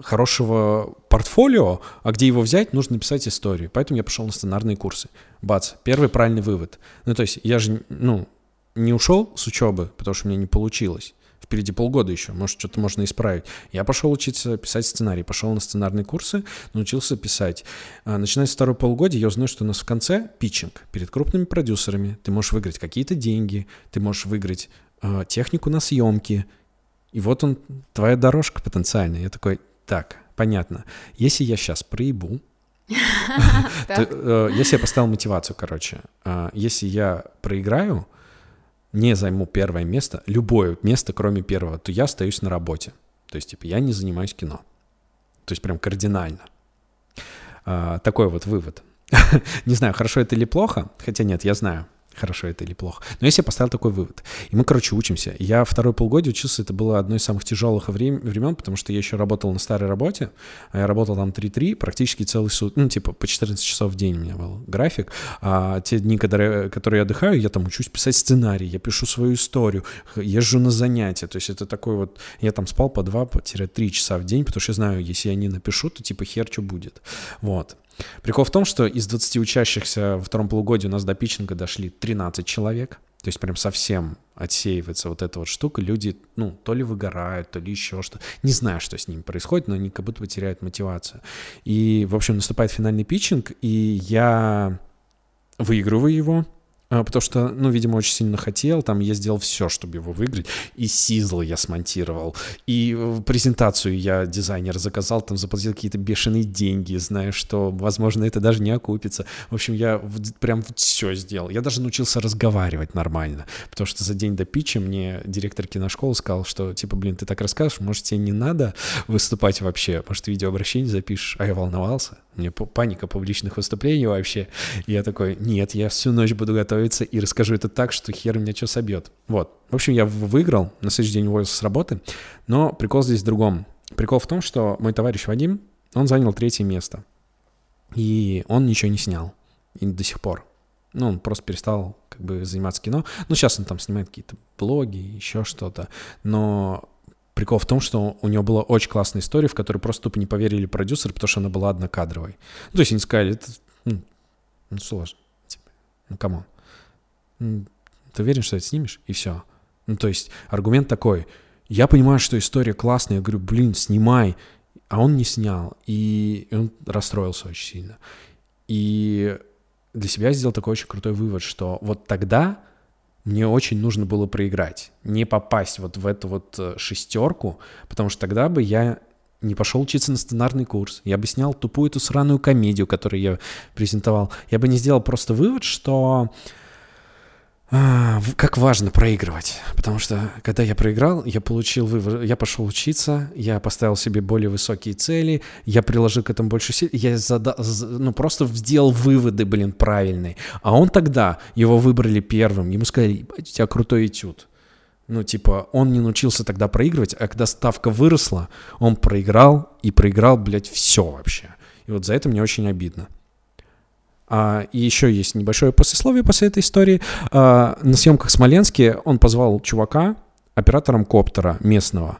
хорошего портфолио, а где его взять, нужно написать историю. Поэтому я пошел на сценарные курсы. Бац, первый правильный вывод. Ну, то есть я же, ну, не ушел с учебы, потому что у меня не получилось. Впереди полгода еще, может, что-то можно исправить. Я пошел учиться писать сценарий, пошел на сценарные курсы, научился писать. А, начиная с второго полугодия, я узнаю, что у нас в конце питчинг перед крупными продюсерами. Ты можешь выиграть какие-то деньги, ты можешь выиграть э, технику на съемки. И вот он, твоя дорожка потенциальная. Я такой, так, понятно. Если я сейчас проебу, [LAUGHS] э, я себе поставил мотивацию, короче. А, если я проиграю, не займу первое место, любое место, кроме первого, то я остаюсь на работе. То есть, типа, я не занимаюсь кино. То есть, прям кардинально. А, такой вот вывод. [LAUGHS] не знаю, хорошо это или плохо, хотя нет, я знаю хорошо это или плохо. Но я себе поставил такой вывод. И мы, короче, учимся. Я второй полгода учился, это было одно из самых тяжелых времен, потому что я еще работал на старой работе, а я работал там 3-3, практически целый суд, ну, типа по 14 часов в день у меня был график. А те дни, когда, которые я отдыхаю, я там учусь писать сценарий, я пишу свою историю, езжу на занятия. То есть это такой вот... Я там спал по 2-3 часа в день, потому что я знаю, если я не напишу, то типа хер что будет. Вот. Прикол в том, что из 20 учащихся во втором полугодии у нас до питчинга дошли 13 человек. То есть прям совсем отсеивается вот эта вот штука. Люди, ну, то ли выгорают, то ли еще что. Не знаю, что с ними происходит, но они как будто бы теряют мотивацию. И, в общем, наступает финальный питчинг, и я выигрываю его. А, потому что, ну, видимо, очень сильно хотел, там я сделал все, чтобы его выиграть, и сизл я смонтировал, и э, презентацию я дизайнер заказал, там заплатил какие-то бешеные деньги, зная, что, возможно, это даже не окупится. В общем, я прям все сделал. Я даже научился разговаривать нормально, потому что за день до питча мне директор киношколы сказал, что, типа, блин, ты так расскажешь, может, тебе не надо выступать вообще, может, видеообращение запишешь, а я волновался, мне паника публичных выступлений вообще. И я такой, нет, я всю ночь буду готовиться и расскажу это так, что хер меня что собьет. Вот. В общем, я выиграл, на следующий день уволился с работы, но прикол здесь в другом. Прикол в том, что мой товарищ Вадим, он занял третье место. И он ничего не снял. И до сих пор. Ну, он просто перестал как бы заниматься кино. Ну, сейчас он там снимает какие-то блоги, еще что-то. Но Прикол в том, что у него была очень классная история, в которой просто тупо не поверили продюсеры, потому что она была однокадровой. Ну, то есть они сказали, это ну, ну сложно. Типа, ну, come on. Ты уверен, что это снимешь? И все. Ну, то есть аргумент такой. Я понимаю, что история классная. Я говорю, блин, снимай. А он не снял. И он расстроился очень сильно. И для себя сделал такой очень крутой вывод, что вот тогда мне очень нужно было проиграть, не попасть вот в эту вот э, шестерку, потому что тогда бы я не пошел учиться на сценарный курс, я бы снял тупую эту сраную комедию, которую я презентовал, я бы не сделал просто вывод, что как важно проигрывать, потому что когда я проиграл, я получил вывод, я пошел учиться, я поставил себе более высокие цели, я приложил к этому больше сил, я зада, ну просто сделал выводы, блин, правильные. А он тогда, его выбрали первым, ему сказали, у тебя крутой этюд. Ну, типа, он не научился тогда проигрывать, а когда ставка выросла, он проиграл и проиграл, блядь, все вообще. И вот за это мне очень обидно. А, и еще есть небольшое послесловие после этой истории. А, на съемках в Смоленске он позвал чувака, оператором коптера местного.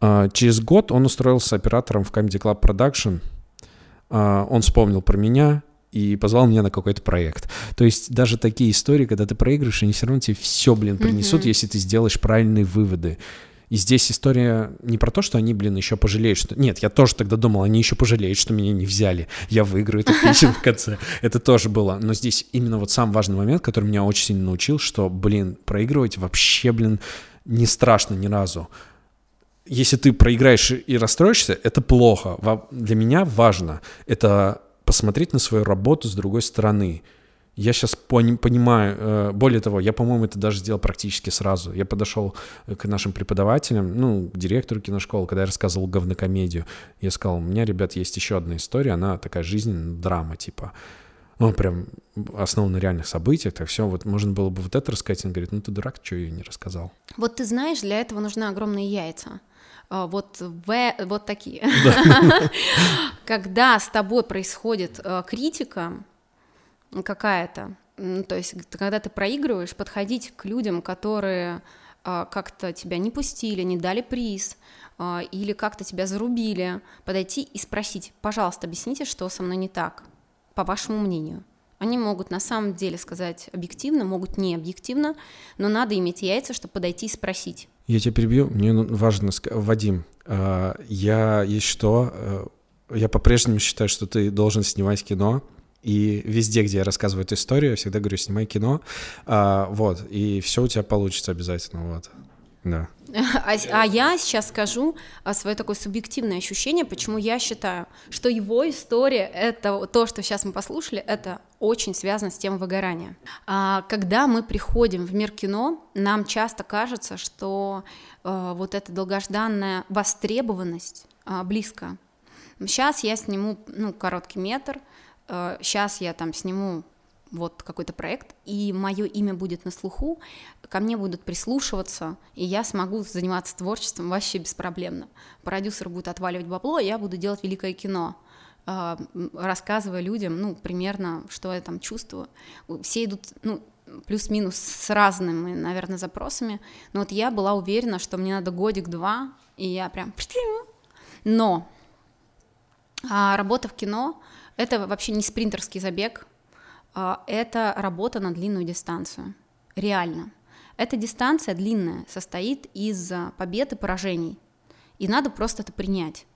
А, через год он устроился оператором в Comedy Club Production. А, он вспомнил про меня и позвал меня на какой-то проект. То есть даже такие истории, когда ты проигрываешь, они все равно тебе все, блин, принесут, mm-hmm. если ты сделаешь правильные выводы. И здесь история не про то, что они, блин, еще пожалеют, что... Нет, я тоже тогда думал, они еще пожалеют, что меня не взяли. Я выиграю эту [LAUGHS] песню в конце. Это тоже было. Но здесь именно вот сам важный момент, который меня очень сильно научил, что, блин, проигрывать вообще, блин, не страшно ни разу. Если ты проиграешь и расстроишься, это плохо. Для меня важно это посмотреть на свою работу с другой стороны. Я сейчас понимаю, э, более того, я, по-моему, это даже сделал практически сразу. Я подошел к нашим преподавателям, ну, к директору киношколы, когда я рассказывал говнокомедию. Я сказал, у меня, ребят, есть еще одна история, она такая жизненная драма, типа. Он прям основан на реальных событиях, так все, вот можно было бы вот это рассказать. Он говорит, ну ты дурак, что ее не рассказал? Вот ты знаешь, для этого нужны огромные яйца. А, вот, в, вот такие. [LAUGHS] когда с тобой происходит э, критика какая-то, то есть когда ты проигрываешь, подходить к людям, которые э, как-то тебя не пустили, не дали приз, э, или как-то тебя зарубили, подойти и спросить, пожалуйста, объясните, что со мной не так, по вашему мнению. Они могут на самом деле сказать объективно, могут не объективно, но надо иметь яйца, чтобы подойти и спросить. Я тебя перебью, мне ну, важно, Вадим, а, я есть что, э, я по-прежнему считаю, что ты должен снимать кино, и везде, где я рассказываю эту историю, я всегда говорю, снимай кино, а, вот, и все у тебя получится обязательно, вот, да. [LAUGHS] А, а я сейчас скажу а, свое такое субъективное ощущение, почему я считаю, что его история, это то, что сейчас мы послушали, это очень связано с тем выгоранием. А, когда мы приходим в мир кино, нам часто кажется, что а, вот эта долгожданная востребованность а, близко. Сейчас я сниму ну, короткий метр, сейчас я там сниму вот какой-то проект, и мое имя будет на слуху, ко мне будут прислушиваться, и я смогу заниматься творчеством вообще беспроблемно. Продюсер будет отваливать бабло, а я буду делать великое кино а, рассказывая людям, ну, примерно, что я там чувствую. Все идут, ну, плюс-минус с разными, наверное, запросами, но вот я была уверена, что мне надо годик-два, и я прям... [LAUGHS] Но а работа в кино — это вообще не спринтерский забег, а, это работа на длинную дистанцию. Реально. Эта дистанция длинная, состоит из а, побед и поражений. И надо просто это принять.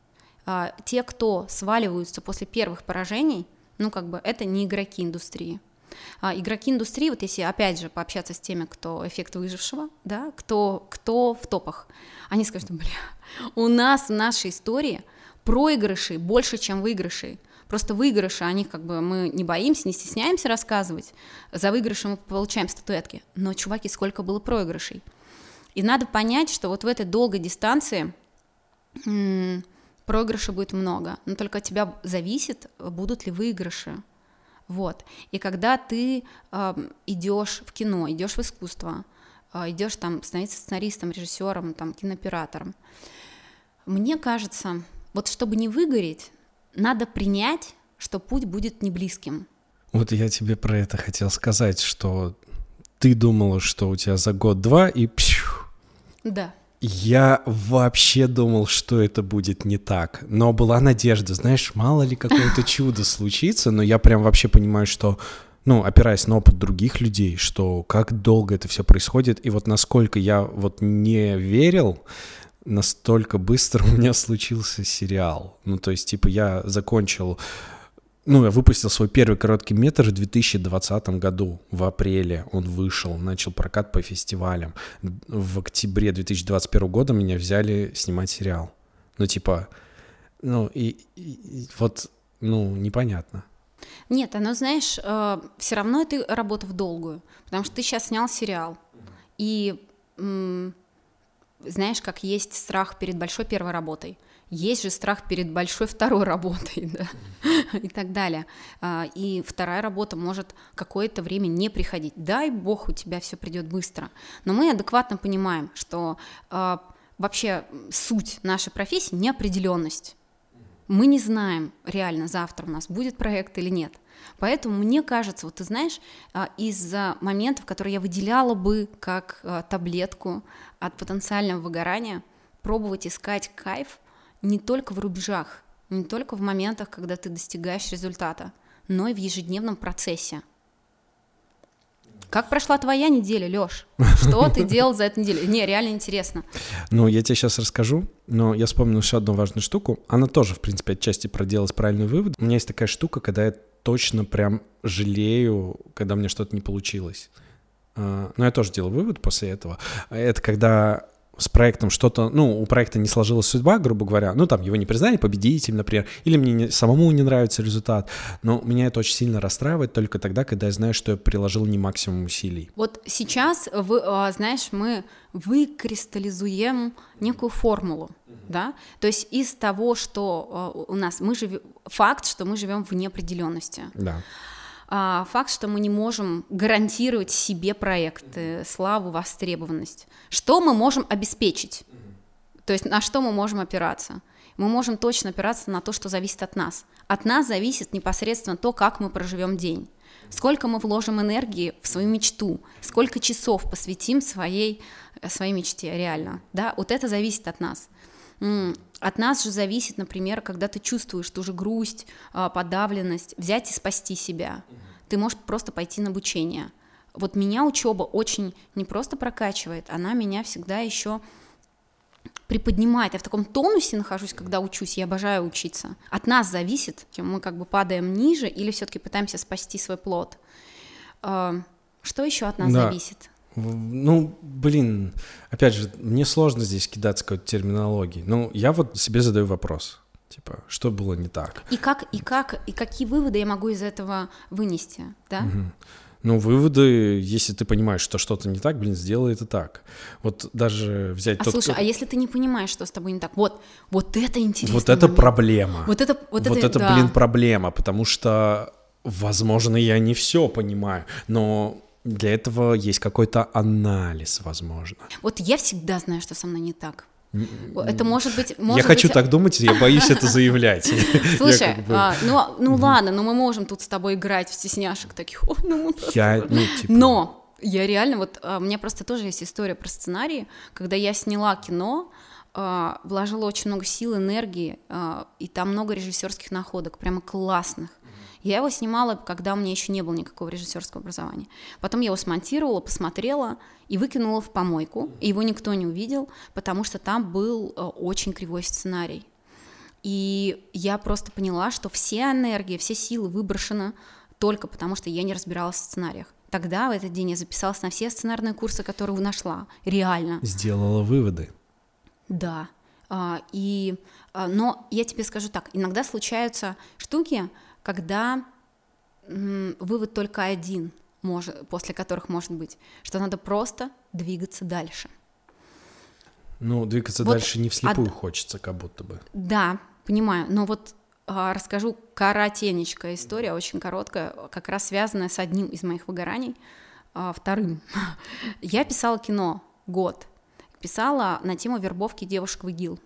А, те, кто сваливаются после первых поражений, ну, как бы, это не игроки индустрии. Игроки индустрии, вот если опять же пообщаться с теми, кто эффект выжившего, да, кто, кто в топах, они скажут, бля, у нас в нашей истории проигрышей больше, чем выигрышей. Просто выигрыши, о них как бы мы не боимся, не стесняемся рассказывать. За выигрыши мы получаем статуэтки. Но, чуваки, сколько было проигрышей? И надо понять, что вот в этой долгой дистанции м- проигрыша будет много, но только от тебя зависит, будут ли выигрыши. Вот. И когда ты э, идешь в кино, идешь в искусство, э, идешь там становиться сценаристом, режиссером, там, кинооператором, мне кажется, вот чтобы не выгореть, надо принять, что путь будет не близким. Вот я тебе про это хотел сказать, что ты думала, что у тебя за год-два и пью. Да. Я вообще думал, что это будет не так. Но была надежда, знаешь, мало ли какое-то [LAUGHS] чудо случится, но я прям вообще понимаю, что ну, опираясь на опыт других людей, что как долго это все происходит, и вот насколько я вот не верил, настолько быстро [LAUGHS] у меня случился сериал. Ну, то есть, типа, я закончил... Ну, я выпустил свой первый короткий метр в 2020 году, в апреле он вышел, начал прокат по фестивалям. В октябре 2021 года меня взяли снимать сериал. Ну, типа, ну, и, и вот, ну, непонятно. Нет, оно, знаешь, э, все равно это работа в долгую, потому что ты сейчас снял сериал, и знаешь, как есть страх перед большой первой работой, есть же страх перед большой второй работой, [LAUGHS] да, и так далее. А, и вторая работа может какое-то время не приходить. Дай бог, у тебя все придет быстро. Но мы адекватно понимаем, что а, вообще суть нашей профессии неопределенность. Мы не знаем реально завтра у нас будет проект или нет. Поэтому мне кажется, вот ты знаешь, а, из моментов, которые я выделяла бы как а, таблетку от потенциального выгорания, пробовать искать кайф не только в рубежах, не только в моментах, когда ты достигаешь результата, но и в ежедневном процессе. Как прошла твоя неделя, Лёш? Что ты делал за эту неделю? Не, реально интересно. Ну, я тебе сейчас расскажу, но я вспомнил еще одну важную штуку. Она тоже, в принципе, отчасти проделалась правильный вывод. У меня есть такая штука, когда я точно прям жалею, когда мне что-то не получилось. А, но я тоже делал вывод после этого. Это когда с проектом что-то, ну, у проекта не сложилась судьба, грубо говоря, ну, там, его не признали победителем, например, или мне не, самому не нравится результат, но меня это очень сильно расстраивает только тогда, когда я знаю, что я приложил не максимум усилий. Вот сейчас, вы, а, знаешь, мы выкристаллизуем некую формулу, да, то есть из того, что а, у нас, мы живем, факт, что мы живем в неопределенности. Да. А, факт, что мы не можем гарантировать себе проекты, славу, востребованность. Что мы можем обеспечить? То есть на что мы можем опираться? мы можем точно опираться на то, что зависит от нас. От нас зависит непосредственно то, как мы проживем день. Сколько мы вложим энергии в свою мечту, сколько часов посвятим своей, э, своей мечте реально. Да? Вот это зависит от нас. От нас же зависит, например, когда ты чувствуешь ту же грусть, а, подавленность, взять и спасти себя. Ты можешь просто пойти на обучение. Вот меня учеба очень не просто прокачивает, она меня всегда еще приподнимает. Я в таком тонусе нахожусь, когда учусь, я обожаю учиться. От нас зависит, мы как бы падаем ниже или все-таки пытаемся спасти свой плод. А, что еще от нас да. зависит? Ну, блин, опять же, мне сложно здесь кидаться какой-то терминологией. Ну, я вот себе задаю вопрос. Типа, что было не так? И как, и как, и какие выводы я могу из этого вынести, да? Угу. Ну, выводы, если ты понимаешь, что что-то не так, блин, сделай это так. Вот даже взять... А тот, слушай, кто... а если ты не понимаешь, что с тобой не так? Вот, вот это интересно. Вот это проблема. Вот это, вот, вот это, это да. блин, проблема, потому что, возможно, я не все понимаю, но для этого есть какой-то анализ, возможно. Вот я всегда знаю, что со мной не так. Это может быть... Может я хочу быть... так думать, я боюсь это заявлять. [LAUGHS] Слушай, а, ну, ну ладно, но мы можем тут с тобой играть в стесняшек таких. [LAUGHS] ну, я, ну, типа... Но я реально, вот а, у меня просто тоже есть история про сценарии, когда я сняла кино, а, вложила очень много сил, энергии, и там много режиссерских находок, прямо классных. Я его снимала, когда у меня еще не было никакого режиссерского образования. Потом я его смонтировала, посмотрела и выкинула в помойку. И его никто не увидел, потому что там был э, очень кривой сценарий. И я просто поняла, что вся энергия, все силы выброшены только потому, что я не разбиралась в сценариях. Тогда, в этот день, я записалась на все сценарные курсы, которые нашла. Реально. Сделала выводы. Да. А, и, а, но я тебе скажу так, иногда случаются штуки, когда вывод только один, может, после которых может быть, что надо просто двигаться дальше. Ну, двигаться вот дальше не вслепую от... хочется, как будто бы. Да, понимаю, но вот а, расскажу коротенечкая история, очень короткая, как раз связанная с одним из моих выгораний, а, вторым. [LAUGHS] Я писала кино год, писала на тему вербовки девушек в ИГИЛ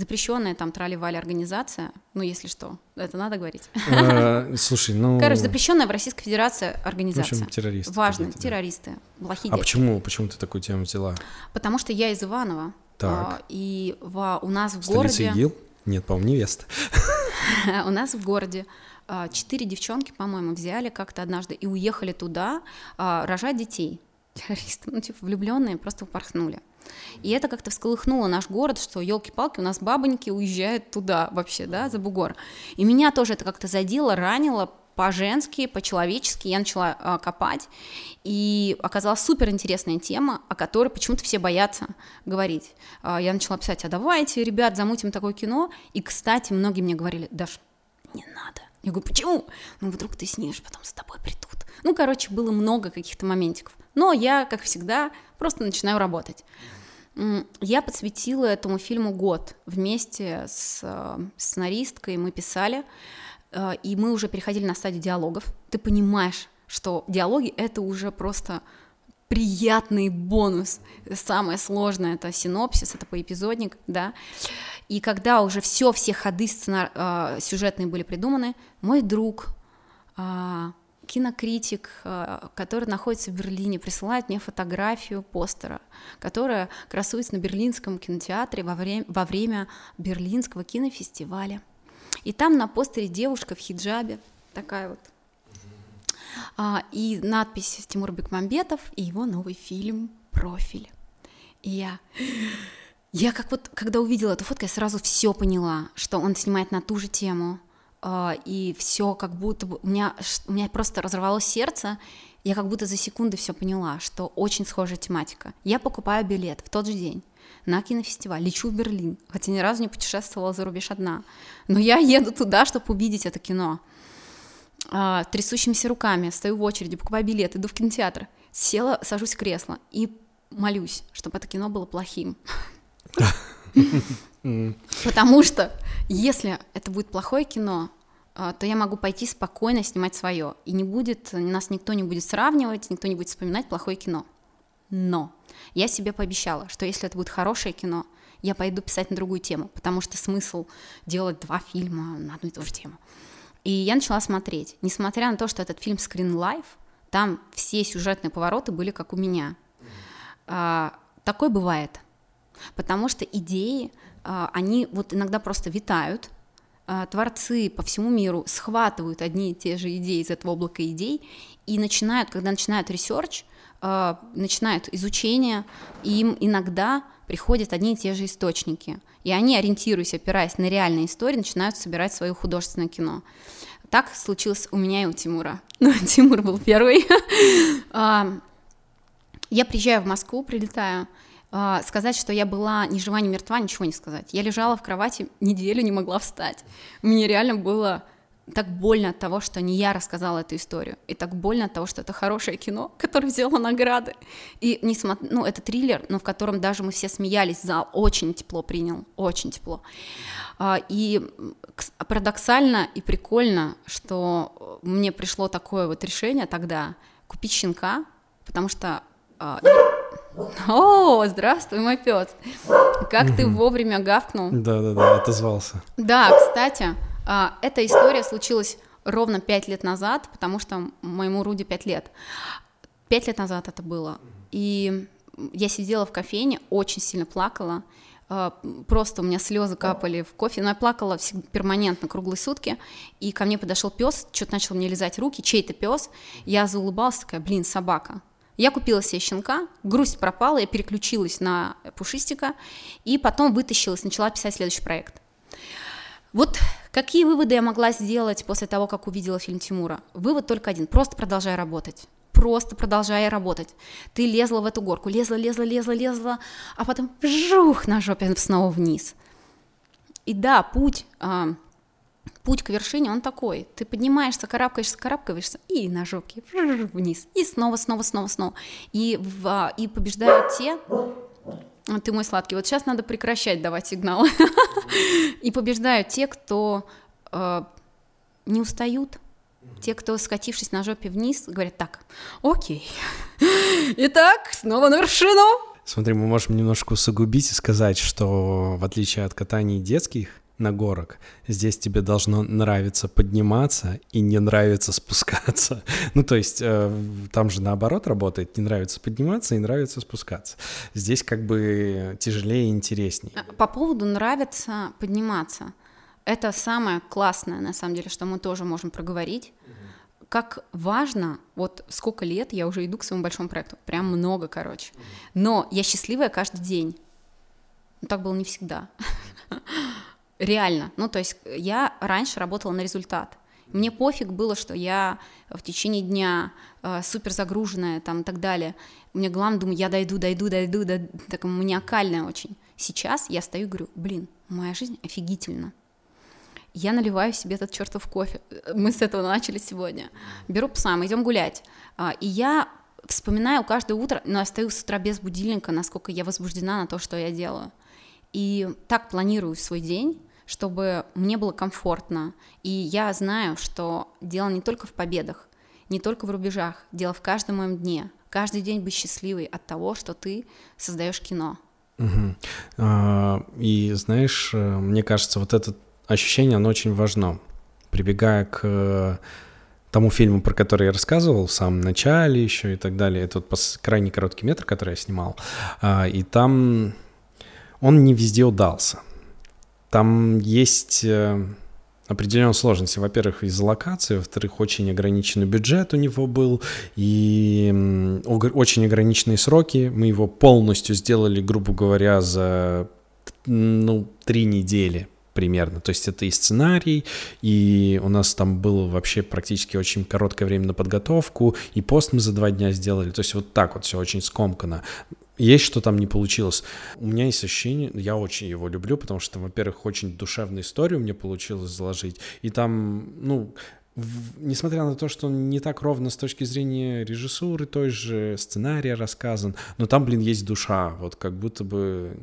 запрещенная там трали-вали организация, ну, если что, это надо говорить. А, слушай, ну... Короче, запрещенная в Российской Федерации организация. В общем, террористы. Важно, террористы, плохие А почему, почему ты такую тему взяла? Потому что я из Иванова, так. и у нас в городе... ИГИЛ? Нет, по-моему, невеста. [LAUGHS] У нас в городе а, четыре девчонки, по-моему, взяли как-то однажды и уехали туда а, рожать детей. Террористы, ну, типа, влюбленные, просто упорхнули. И это как-то всколыхнуло наш город, что елки-палки, у нас бабоньки уезжают туда вообще, да, за бугор. И меня тоже это как-то задело, ранило, по-женски, по-человечески я начала э, копать, и оказалась супер интересная тема, о которой почему-то все боятся говорить. Э, я начала писать, а давайте, ребят, замутим такое кино, и, кстати, многие мне говорили, Даш, не надо. Я говорю, почему? Ну, вдруг ты снимешь, потом за тобой придут. Ну, короче, было много каких-то моментиков. Но я, как всегда, просто начинаю работать. Я подсветила этому фильму год вместе с э, сценаристкой, мы писали, э, и мы уже переходили на стадию диалогов. Ты понимаешь, что диалоги — это уже просто приятный бонус. Самое сложное — это синопсис, это поэпизодник, да. И когда уже все, все ходы сценар... э, сюжетные были придуманы, мой друг, э, кинокритик, э, который находится в Берлине, присылает мне фотографию постера, которая красуется на Берлинском кинотеатре во время, во время Берлинского кинофестиваля. И там на постере девушка в хиджабе, такая вот. А, и надпись Тимур Бекмамбетов и его новый фильм «Профиль». И я я как вот, когда увидела эту фотку, я сразу все поняла, что он снимает на ту же тему, и все как будто бы у меня, у меня просто разорвалось сердце, я как будто за секунды все поняла, что очень схожая тематика. Я покупаю билет в тот же день на кинофестиваль, лечу в Берлин, хотя ни разу не путешествовала за рубеж одна, но я еду туда, чтобы увидеть это кино. А, трясущимися руками стою в очереди, покупаю билет, иду в кинотеатр, села, сажусь в кресло и молюсь, чтобы это кино было плохим. [LAUGHS] Потому что если это будет плохое кино, а, то я могу пойти спокойно снимать свое, и не будет, нас никто не будет сравнивать, никто не будет вспоминать плохое кино. Но я себе пообещала, что если это будет хорошее кино, я пойду писать на другую тему, потому что смысл делать два фильма на одну и ту же тему. И я начала смотреть. Несмотря на то, что этот фильм Screen Life, там все сюжетные повороты были как у меня. А, такое бывает. Потому что идеи, а, они вот иногда просто витают, а, творцы по всему миру схватывают одни и те же идеи из этого облака идей и начинают, когда начинают research, а, начинают изучение, им иногда приходят одни и те же источники. И они, ориентируясь, опираясь на реальные истории, начинают собирать свое художественное кино. Так случилось у меня и у Тимура. [LAUGHS] Ну, Тимур был первый. [LAUGHS] Я приезжаю в Москву, прилетаю, сказать, что я была ни жива, ни мертва, ничего не сказать. Я лежала в кровати, неделю не могла встать. Мне реально было так больно от того, что не я рассказала эту историю, и так больно от того, что это хорошее кино, [LAUGHS] которое взяло награды. И не смотр... ну, это триллер, но в котором даже мы все смеялись, зал очень тепло принял, очень тепло. А, и парадоксально и прикольно, что мне пришло такое вот решение тогда купить щенка, потому что а, о, здравствуй, мой пес. Как ты вовремя гавкнул. Да-да-да, отозвался. Да, кстати, а, эта история случилась ровно пять лет назад, потому что моему Руди пять лет. Пять лет назад это было. И я сидела в кофейне, очень сильно плакала. А, просто у меня слезы капали в кофе, но я плакала перманентно круглые сутки, и ко мне подошел пес, что-то начал мне лизать руки, чей-то пес, я заулыбалась, такая, блин, собака, я купила себе щенка, грусть пропала, я переключилась на пушистика, и потом вытащилась, начала писать следующий проект. Вот какие выводы я могла сделать после того, как увидела фильм Тимура? Вывод только один, просто продолжай работать просто продолжай работать. Ты лезла в эту горку, лезла, лезла, лезла, лезла, а потом вжух на жопе снова вниз. И да, путь а, путь к вершине, он такой. Ты поднимаешься, карабкаешься, карабкаешься, и на жопке [LAUGHS] вниз, и снова, снова, снова, снова. И, в, а, и побеждают те, ты мой сладкий, вот сейчас надо прекращать давать сигналы. [LAUGHS] И побеждают те, кто э, не устают, те, кто, скатившись на жопе вниз, говорят так, окей, [LAUGHS] итак, снова на вершину. Смотри, мы можем немножко усугубить и сказать, что в отличие от катаний детских, на горок. Здесь тебе должно нравиться подниматься и не нравится спускаться. [LAUGHS] ну, то есть э, там же наоборот работает, не нравится подниматься и нравится спускаться. Здесь как бы тяжелее и интереснее. А, по поводу нравится подниматься. Это самое классное, на самом деле, что мы тоже можем проговорить. Как важно, вот сколько лет я уже иду к своему большому проекту, прям много, короче. Но я счастливая каждый день. Но так было не всегда. [LAUGHS] Реально. Ну, то есть я раньше работала на результат. Мне пофиг было, что я в течение дня э, супер загруженная там и так далее. Мне главное, думаю, я дойду, дойду, дойду, да, так маниакальная очень. Сейчас я стою и говорю, блин, моя жизнь офигительна. Я наливаю себе этот чертов кофе. Мы с этого начали сегодня. Беру пса, мы идем гулять. А, и я вспоминаю каждое утро, но я стою с утра без будильника, насколько я возбуждена на то, что я делаю. И так планирую свой день, чтобы мне было комфортно. И я знаю, что дело не только в победах, не только в рубежах, дело в каждом моем дне. Каждый день быть счастливой от того, что ты создаешь кино. Угу. И знаешь, э, мне кажется, вот это ощущение, оно очень важно. Прибегая к э, тому фильму, про который я рассказывал в самом начале еще и так далее, это вот крайне короткий метр, который я снимал, а, и там он не везде удался. Там есть э, определенные сложности. Во-первых, из-за локации, во-вторых, очень ограниченный бюджет у него был и очень ограниченные сроки. Мы его полностью сделали, грубо говоря, за ну, три недели примерно. То есть это и сценарий, и у нас там было вообще практически очень короткое время на подготовку, и пост мы за два дня сделали. То есть вот так вот все очень скомкано есть что там не получилось. У меня есть ощущение, я очень его люблю, потому что, во-первых, очень душевную историю мне получилось заложить, и там, ну, в, несмотря на то, что он не так ровно с точки зрения режиссуры, той же сценария рассказан, но там, блин, есть душа, вот как будто бы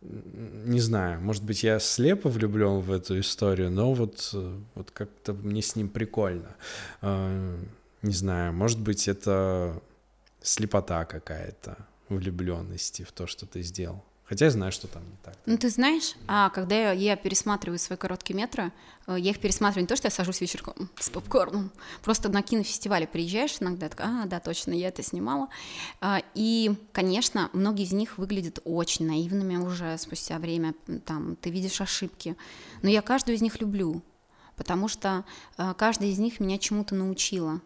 не знаю, может быть, я слепо влюблен в эту историю, но вот, вот как-то мне с ним прикольно. А, не знаю, может быть, это слепота какая-то влюбленности в то, что ты сделал. Хотя я знаю, что там не так. Ну, ты знаешь, а когда я, я пересматриваю свои короткие метры, э, я их пересматриваю не то, что я сажусь вечерком [LAUGHS] с попкорном, просто на кинофестивале приезжаешь иногда, так, а, да, точно, я это снимала. А, и, конечно, многие из них выглядят очень наивными уже спустя время, там, ты видишь ошибки, но я каждую из них люблю, потому что э, каждая из них меня чему-то научила.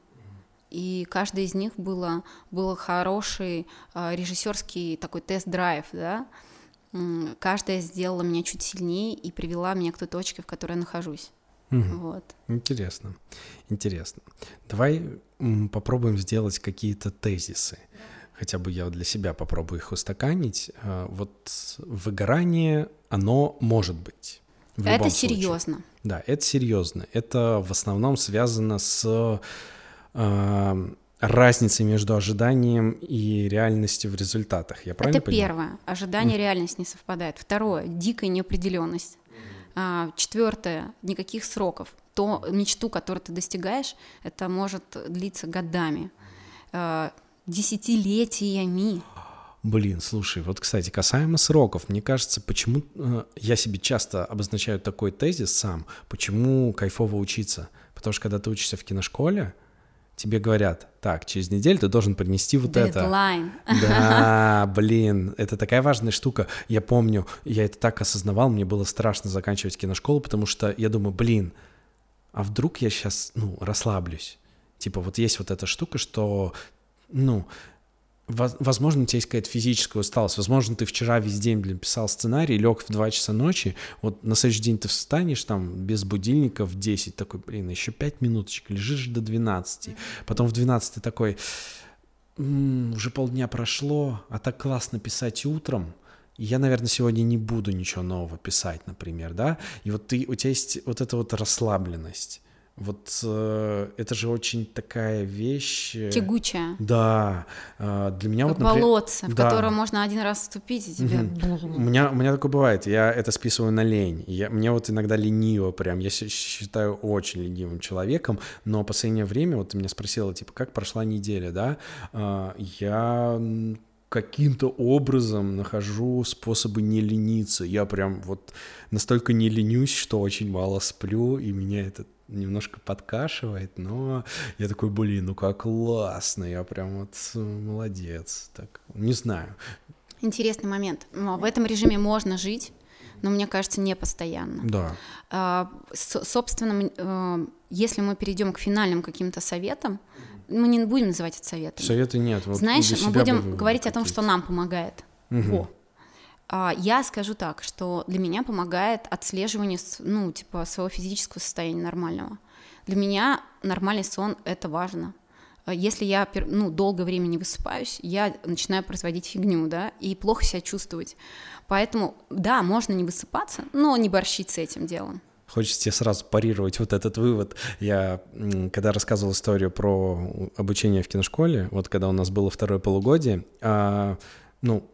И каждая из них было, был хороший э, режиссерский такой тест-драйв, да, каждая сделала меня чуть сильнее и привела меня к той точке, в которой я нахожусь. Угу. Вот. Интересно, интересно. Давай попробуем сделать какие-то тезисы. Хотя бы я для себя попробую их устаканить. А, вот выгорание, оно может быть. это серьезно. Случае. Да, это серьезно. Это в основном связано с разницы между ожиданием и реальностью в результатах. Я правильно Это понимаю? первое. Ожидание и реальность не совпадает. Второе. Дикая неопределенность. А, четвертое. Никаких сроков. То мечту, которую ты достигаешь, это может длиться годами, а, десятилетиями. Блин, слушай, вот, кстати, касаемо сроков, мне кажется, почему э, я себе часто обозначаю такой тезис сам, почему кайфово учиться. Потому что когда ты учишься в киношколе, тебе говорят, так, через неделю ты должен принести вот Deadline. это. Да, [LAUGHS] блин, это такая важная штука. Я помню, я это так осознавал, мне было страшно заканчивать киношколу, потому что я думаю, блин, а вдруг я сейчас, ну, расслаблюсь? Типа вот есть вот эта штука, что, ну, возможно, у тебя есть какая-то физическая усталость, возможно, ты вчера весь день, блин, писал сценарий, лег в 2 часа ночи, вот на следующий день ты встанешь там без будильника в 10, такой, блин, еще 5 минуточек, лежишь до 12, потом в 12 ты такой, м-м, уже полдня прошло, а так классно писать утром, я, наверное, сегодня не буду ничего нового писать, например, да, и вот ты, у тебя есть вот эта вот расслабленность, вот э, это же очень такая вещь... Э, Тягучая. Да. Э, для меня как вот, например... болотце, в да. которое можно один раз вступить, и тебе... Угу. У, меня, у меня такое бывает. Я это списываю на лень. Я, мне вот иногда лениво прям. Я считаю очень ленивым человеком, но в последнее время, вот ты меня спросила, типа, как прошла неделя, да? Э, я каким-то образом нахожу способы не лениться. Я прям вот настолько не ленюсь, что очень мало сплю, и меня это немножко подкашивает, но я такой, блин, ну как классно, я прям вот э, молодец. Так, не знаю. Интересный момент. В этом режиме можно жить, но мне кажется, не постоянно. Да. А, собственно, э, если мы перейдем к финальным каким-то советам, мы не будем называть это советами. Советы нет. Вот Знаешь, мы будем говорить о том, что нам помогает. Угу. Во. А, я скажу так, что для меня помогает отслеживание, ну, типа, своего физического состояния нормального. Для меня нормальный сон — это важно. А, если я, ну, долгое время не высыпаюсь, я начинаю производить фигню, да, и плохо себя чувствовать. Поэтому, да, можно не высыпаться, но не борщить с этим делом. Хочется тебе сразу парировать вот этот вывод. Я, когда рассказывал историю про обучение в киношколе, вот когда у нас было второе полугодие, а, ну,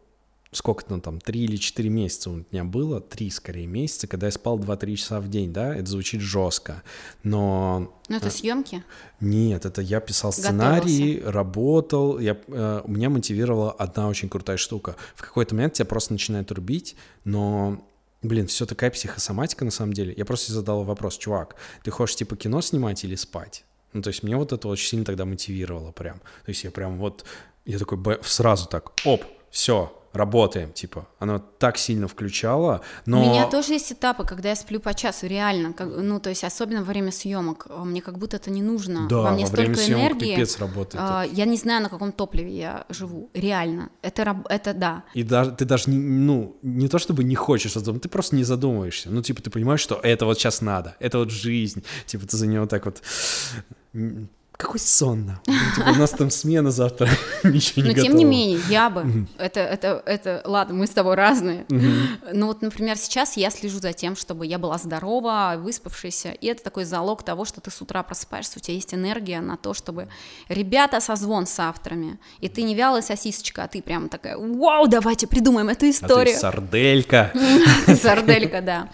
сколько ну, там, три или четыре месяца у меня было, три скорее месяца, когда я спал 2-3 часа в день, да, это звучит жестко, но... Ну это съемки? Нет, это я писал сценарий, Готовился. работал, я, э, меня мотивировала одна очень крутая штука. В какой-то момент тебя просто начинает рубить, но Блин, все такая психосоматика на самом деле. Я просто задал вопрос, чувак, ты хочешь типа кино снимать или спать? Ну, то есть мне вот это очень сильно тогда мотивировало прям. То есть я прям вот, я такой сразу так, оп, все, работаем, типа. Оно так сильно включало, но... У меня тоже есть этапы, когда я сплю по часу, реально. Как, ну, то есть, особенно во время съемок. А, мне как будто это не нужно. Да, во мне во столько время съемок энергии. пипец работает. А, я не знаю, на каком топливе я живу. Реально. Это, это да. И даже, ты даже, не, ну, не то чтобы не хочешь задуматься, ты просто не задумываешься. Ну, типа, ты понимаешь, что это вот сейчас надо, это вот жизнь. Типа, ты за него так вот какой сонно. Ну, типа, у нас там смена завтра, [LAUGHS] ничего не Но тем не менее, я бы, это, это, это, ладно, мы с тобой разные, но вот, например, сейчас я слежу за тем, чтобы я была здорова, выспавшаяся, и это такой залог того, что ты с утра просыпаешься, у тебя есть энергия на то, чтобы ребята созвон с авторами, и ты не вялая сосисочка, а ты прям такая, вау, давайте придумаем эту историю. А ты сарделька. [LAUGHS] Сарделька, да.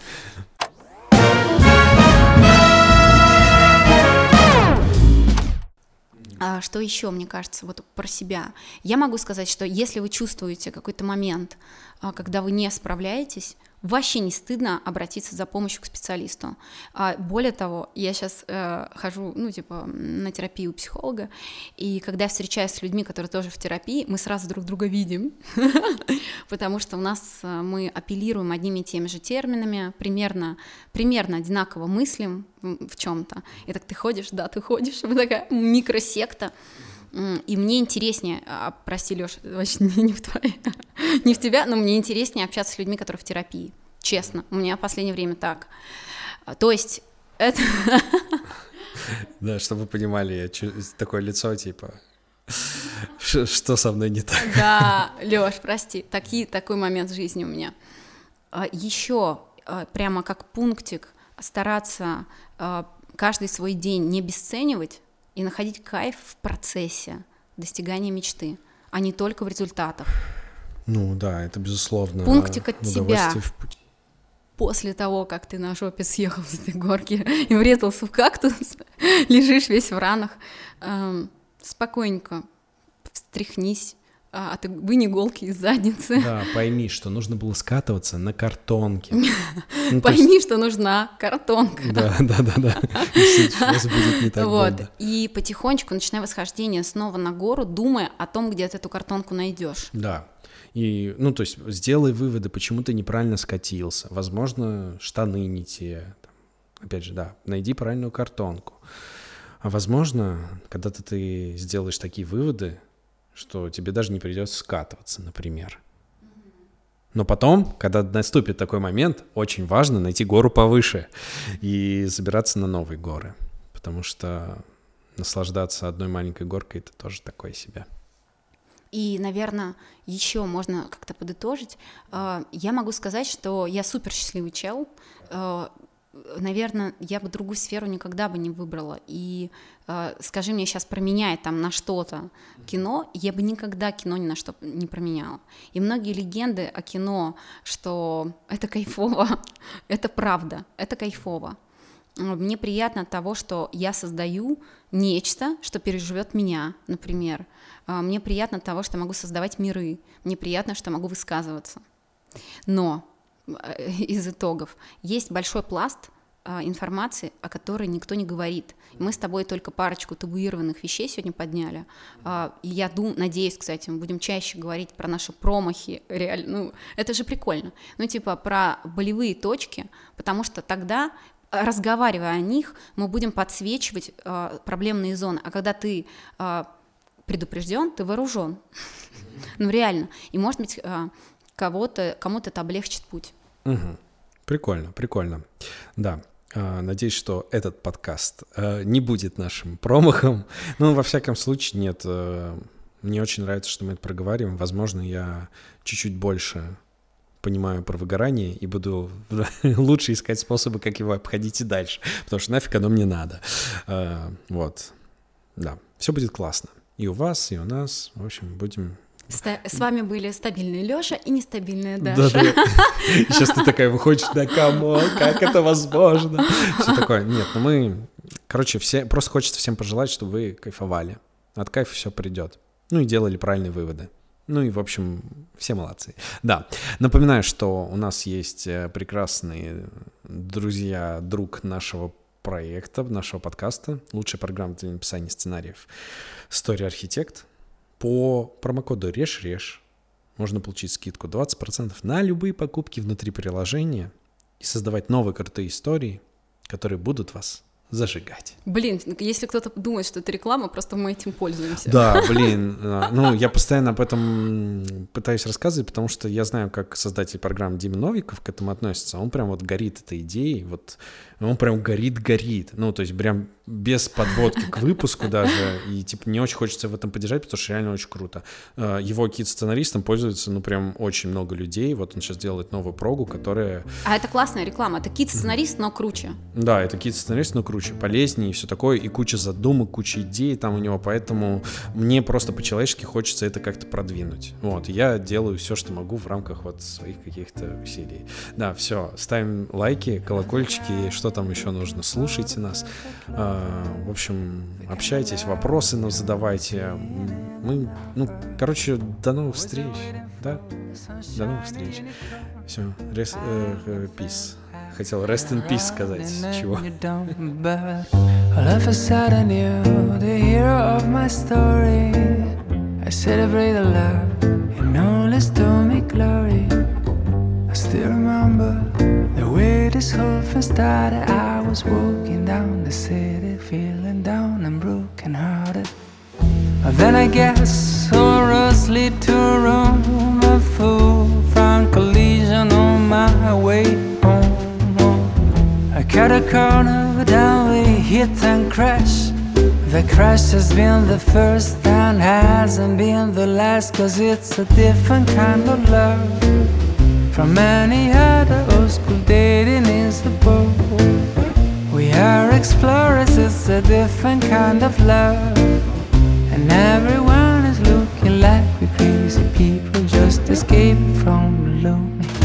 А что еще, мне кажется, вот про себя? Я могу сказать, что если вы чувствуете какой-то момент, а, когда вы не справляетесь, вообще не стыдно обратиться за помощью к специалисту. А более того, я сейчас э, хожу, ну, типа, на терапию у психолога, и когда я встречаюсь с людьми, которые тоже в терапии, мы сразу друг друга видим, [LAUGHS] потому что у нас э, мы апеллируем одними и теми же терминами, примерно, примерно одинаково мыслим в чем-то. И так ты ходишь, да, ты ходишь, [LAUGHS] мы такая микросекта, и мне интереснее, а, прости, Лёш, вообще [LAUGHS] не, не в твоей, не в тебя, но мне интереснее общаться с людьми, которые в терапии. Честно, у меня в последнее время так. А, то есть это... [LAUGHS] Да, чтобы вы понимали, я такое лицо, типа, [LAUGHS] что со мной не так? Да, Лёш, прости, такие, такой момент в жизни у меня. А, Еще прямо как пунктик стараться каждый свой день не обесценивать, и находить кайф в процессе достигания мечты, а не только в результатах. Ну да, это безусловно. Пунктик от тебя. После того, как ты на жопе съехал с этой горки [LAUGHS] и врезался в кактус, [LAUGHS] лежишь весь в ранах, эм, спокойненько встряхнись, а, а ты вынь иголки из задницы. Да, пойми, что нужно было скатываться на картонке. Ну, [LAUGHS] пойми, что нужна картонка. Да, да, да, да. Сейчас будет не так Вот, и потихонечку начинай восхождение снова на гору, думая о том, где ты эту картонку найдешь. Да, и, ну, то есть сделай выводы, почему ты неправильно скатился. Возможно, штаны не те. Опять же, да, найди правильную картонку. А возможно, когда ты сделаешь такие выводы, что тебе даже не придется скатываться, например. Но потом, когда наступит такой момент, очень важно найти гору повыше и забираться на новые горы, потому что наслаждаться одной маленькой горкой это тоже такое себе. И, наверное, еще можно как-то подытожить. А, я могу сказать, что я супер счастливый чел. Наверное, я бы другую сферу никогда бы не выбрала. И э, скажи мне сейчас променяй там на что-то кино, я бы никогда кино ни на что не променяла. И многие легенды о кино, что это кайфово, [LAUGHS] это правда, это кайфово. Мне приятно от того, что я создаю нечто, что переживет меня, например. А, мне приятно от того, что могу создавать миры. Мне приятно, что могу высказываться. Но из итогов. Есть большой пласт а, информации, о которой никто не говорит. Мы с тобой только парочку табуированных вещей сегодня подняли. А, и я думаю, надеюсь, кстати, мы будем чаще говорить про наши промахи, реально, ну, это же прикольно. Ну, типа про болевые точки, потому что тогда разговаривая о них, мы будем подсвечивать э, проблемные зоны. А когда ты э, предупрежден, ты вооружен. [LAUGHS] ну, реально. И, может быть, э, кого-то, кому-то это облегчит путь. Угу. Прикольно, прикольно. Да, а, Надеюсь, что этот подкаст э, не будет нашим [LAUGHS] промахом. Ну, во всяком случае, нет. Э, мне очень нравится, что мы это проговариваем. Возможно, я чуть-чуть больше понимаю про выгорание и буду [LAUGHS] лучше искать способы, как его обходить и дальше, потому что нафиг оно мне надо. Э, вот, да, все будет классно. И у вас, и у нас. В общем, будем с вами были стабильный Лёша и нестабильная Даша. Да, да. [LAUGHS] Сейчас ты такая выходишь, да кому, как это возможно? Все такое. Нет, ну мы, короче, все, просто хочется всем пожелать, чтобы вы кайфовали. От кайфа все придет. Ну и делали правильные выводы. Ну и, в общем, все молодцы. Да, напоминаю, что у нас есть э, прекрасные друзья, друг нашего проекта, нашего подкаста, лучшая программа для написания сценариев Story Architect по промокоду РЕШ-РЕШ можно получить скидку 20% на любые покупки внутри приложения и создавать новые крутые истории, которые будут вас зажигать. Блин, если кто-то думает, что это реклама, просто мы этим пользуемся. Да, [LAUGHS] блин, а, ну я постоянно об этом пытаюсь рассказывать, потому что я знаю, как создатель программы Дима Новиков к этому относится. Он прям вот горит этой идеей, вот он прям горит-горит. Ну, то есть прям без подводки к выпуску даже, и типа не очень хочется в этом поддержать, потому что реально очень круто. А, его кит-сценаристом пользуется, ну, прям очень много людей. Вот он сейчас делает новую прогу, которая... А это классная реклама, это кит-сценарист, но круче. Да, это кит-сценарист, но круче, полезнее и все такое, и куча задумок, куча идей там у него, поэтому мне просто по-человечески хочется это как-то продвинуть. Вот, я делаю все, что могу в рамках вот своих каких-то усилий. Да, все, ставим лайки, колокольчики, что там еще нужно, слушайте нас. В общем, общайтесь, вопросы нам задавайте. Мы, ну, короче, до новых встреч. Да? До новых встреч. Все, рес, э, peace. Хотел rest in peace сказать. Чего? All of a sudden you, the hero of my story I celebrate the love and all is to me glory still remember the way this whole thing started. I was walking down the city feeling down and broken hearted Then I guess sorrows lead to Rome A full front collision on my way home. I cut a corner, down we hit and crash. The crash has been the first and hasn't been the last Cause it's a different kind of love From any other old school dating is the boat We are explorers, it's a different kind of love. And everyone is looking like we crazy people Just escaping from the loop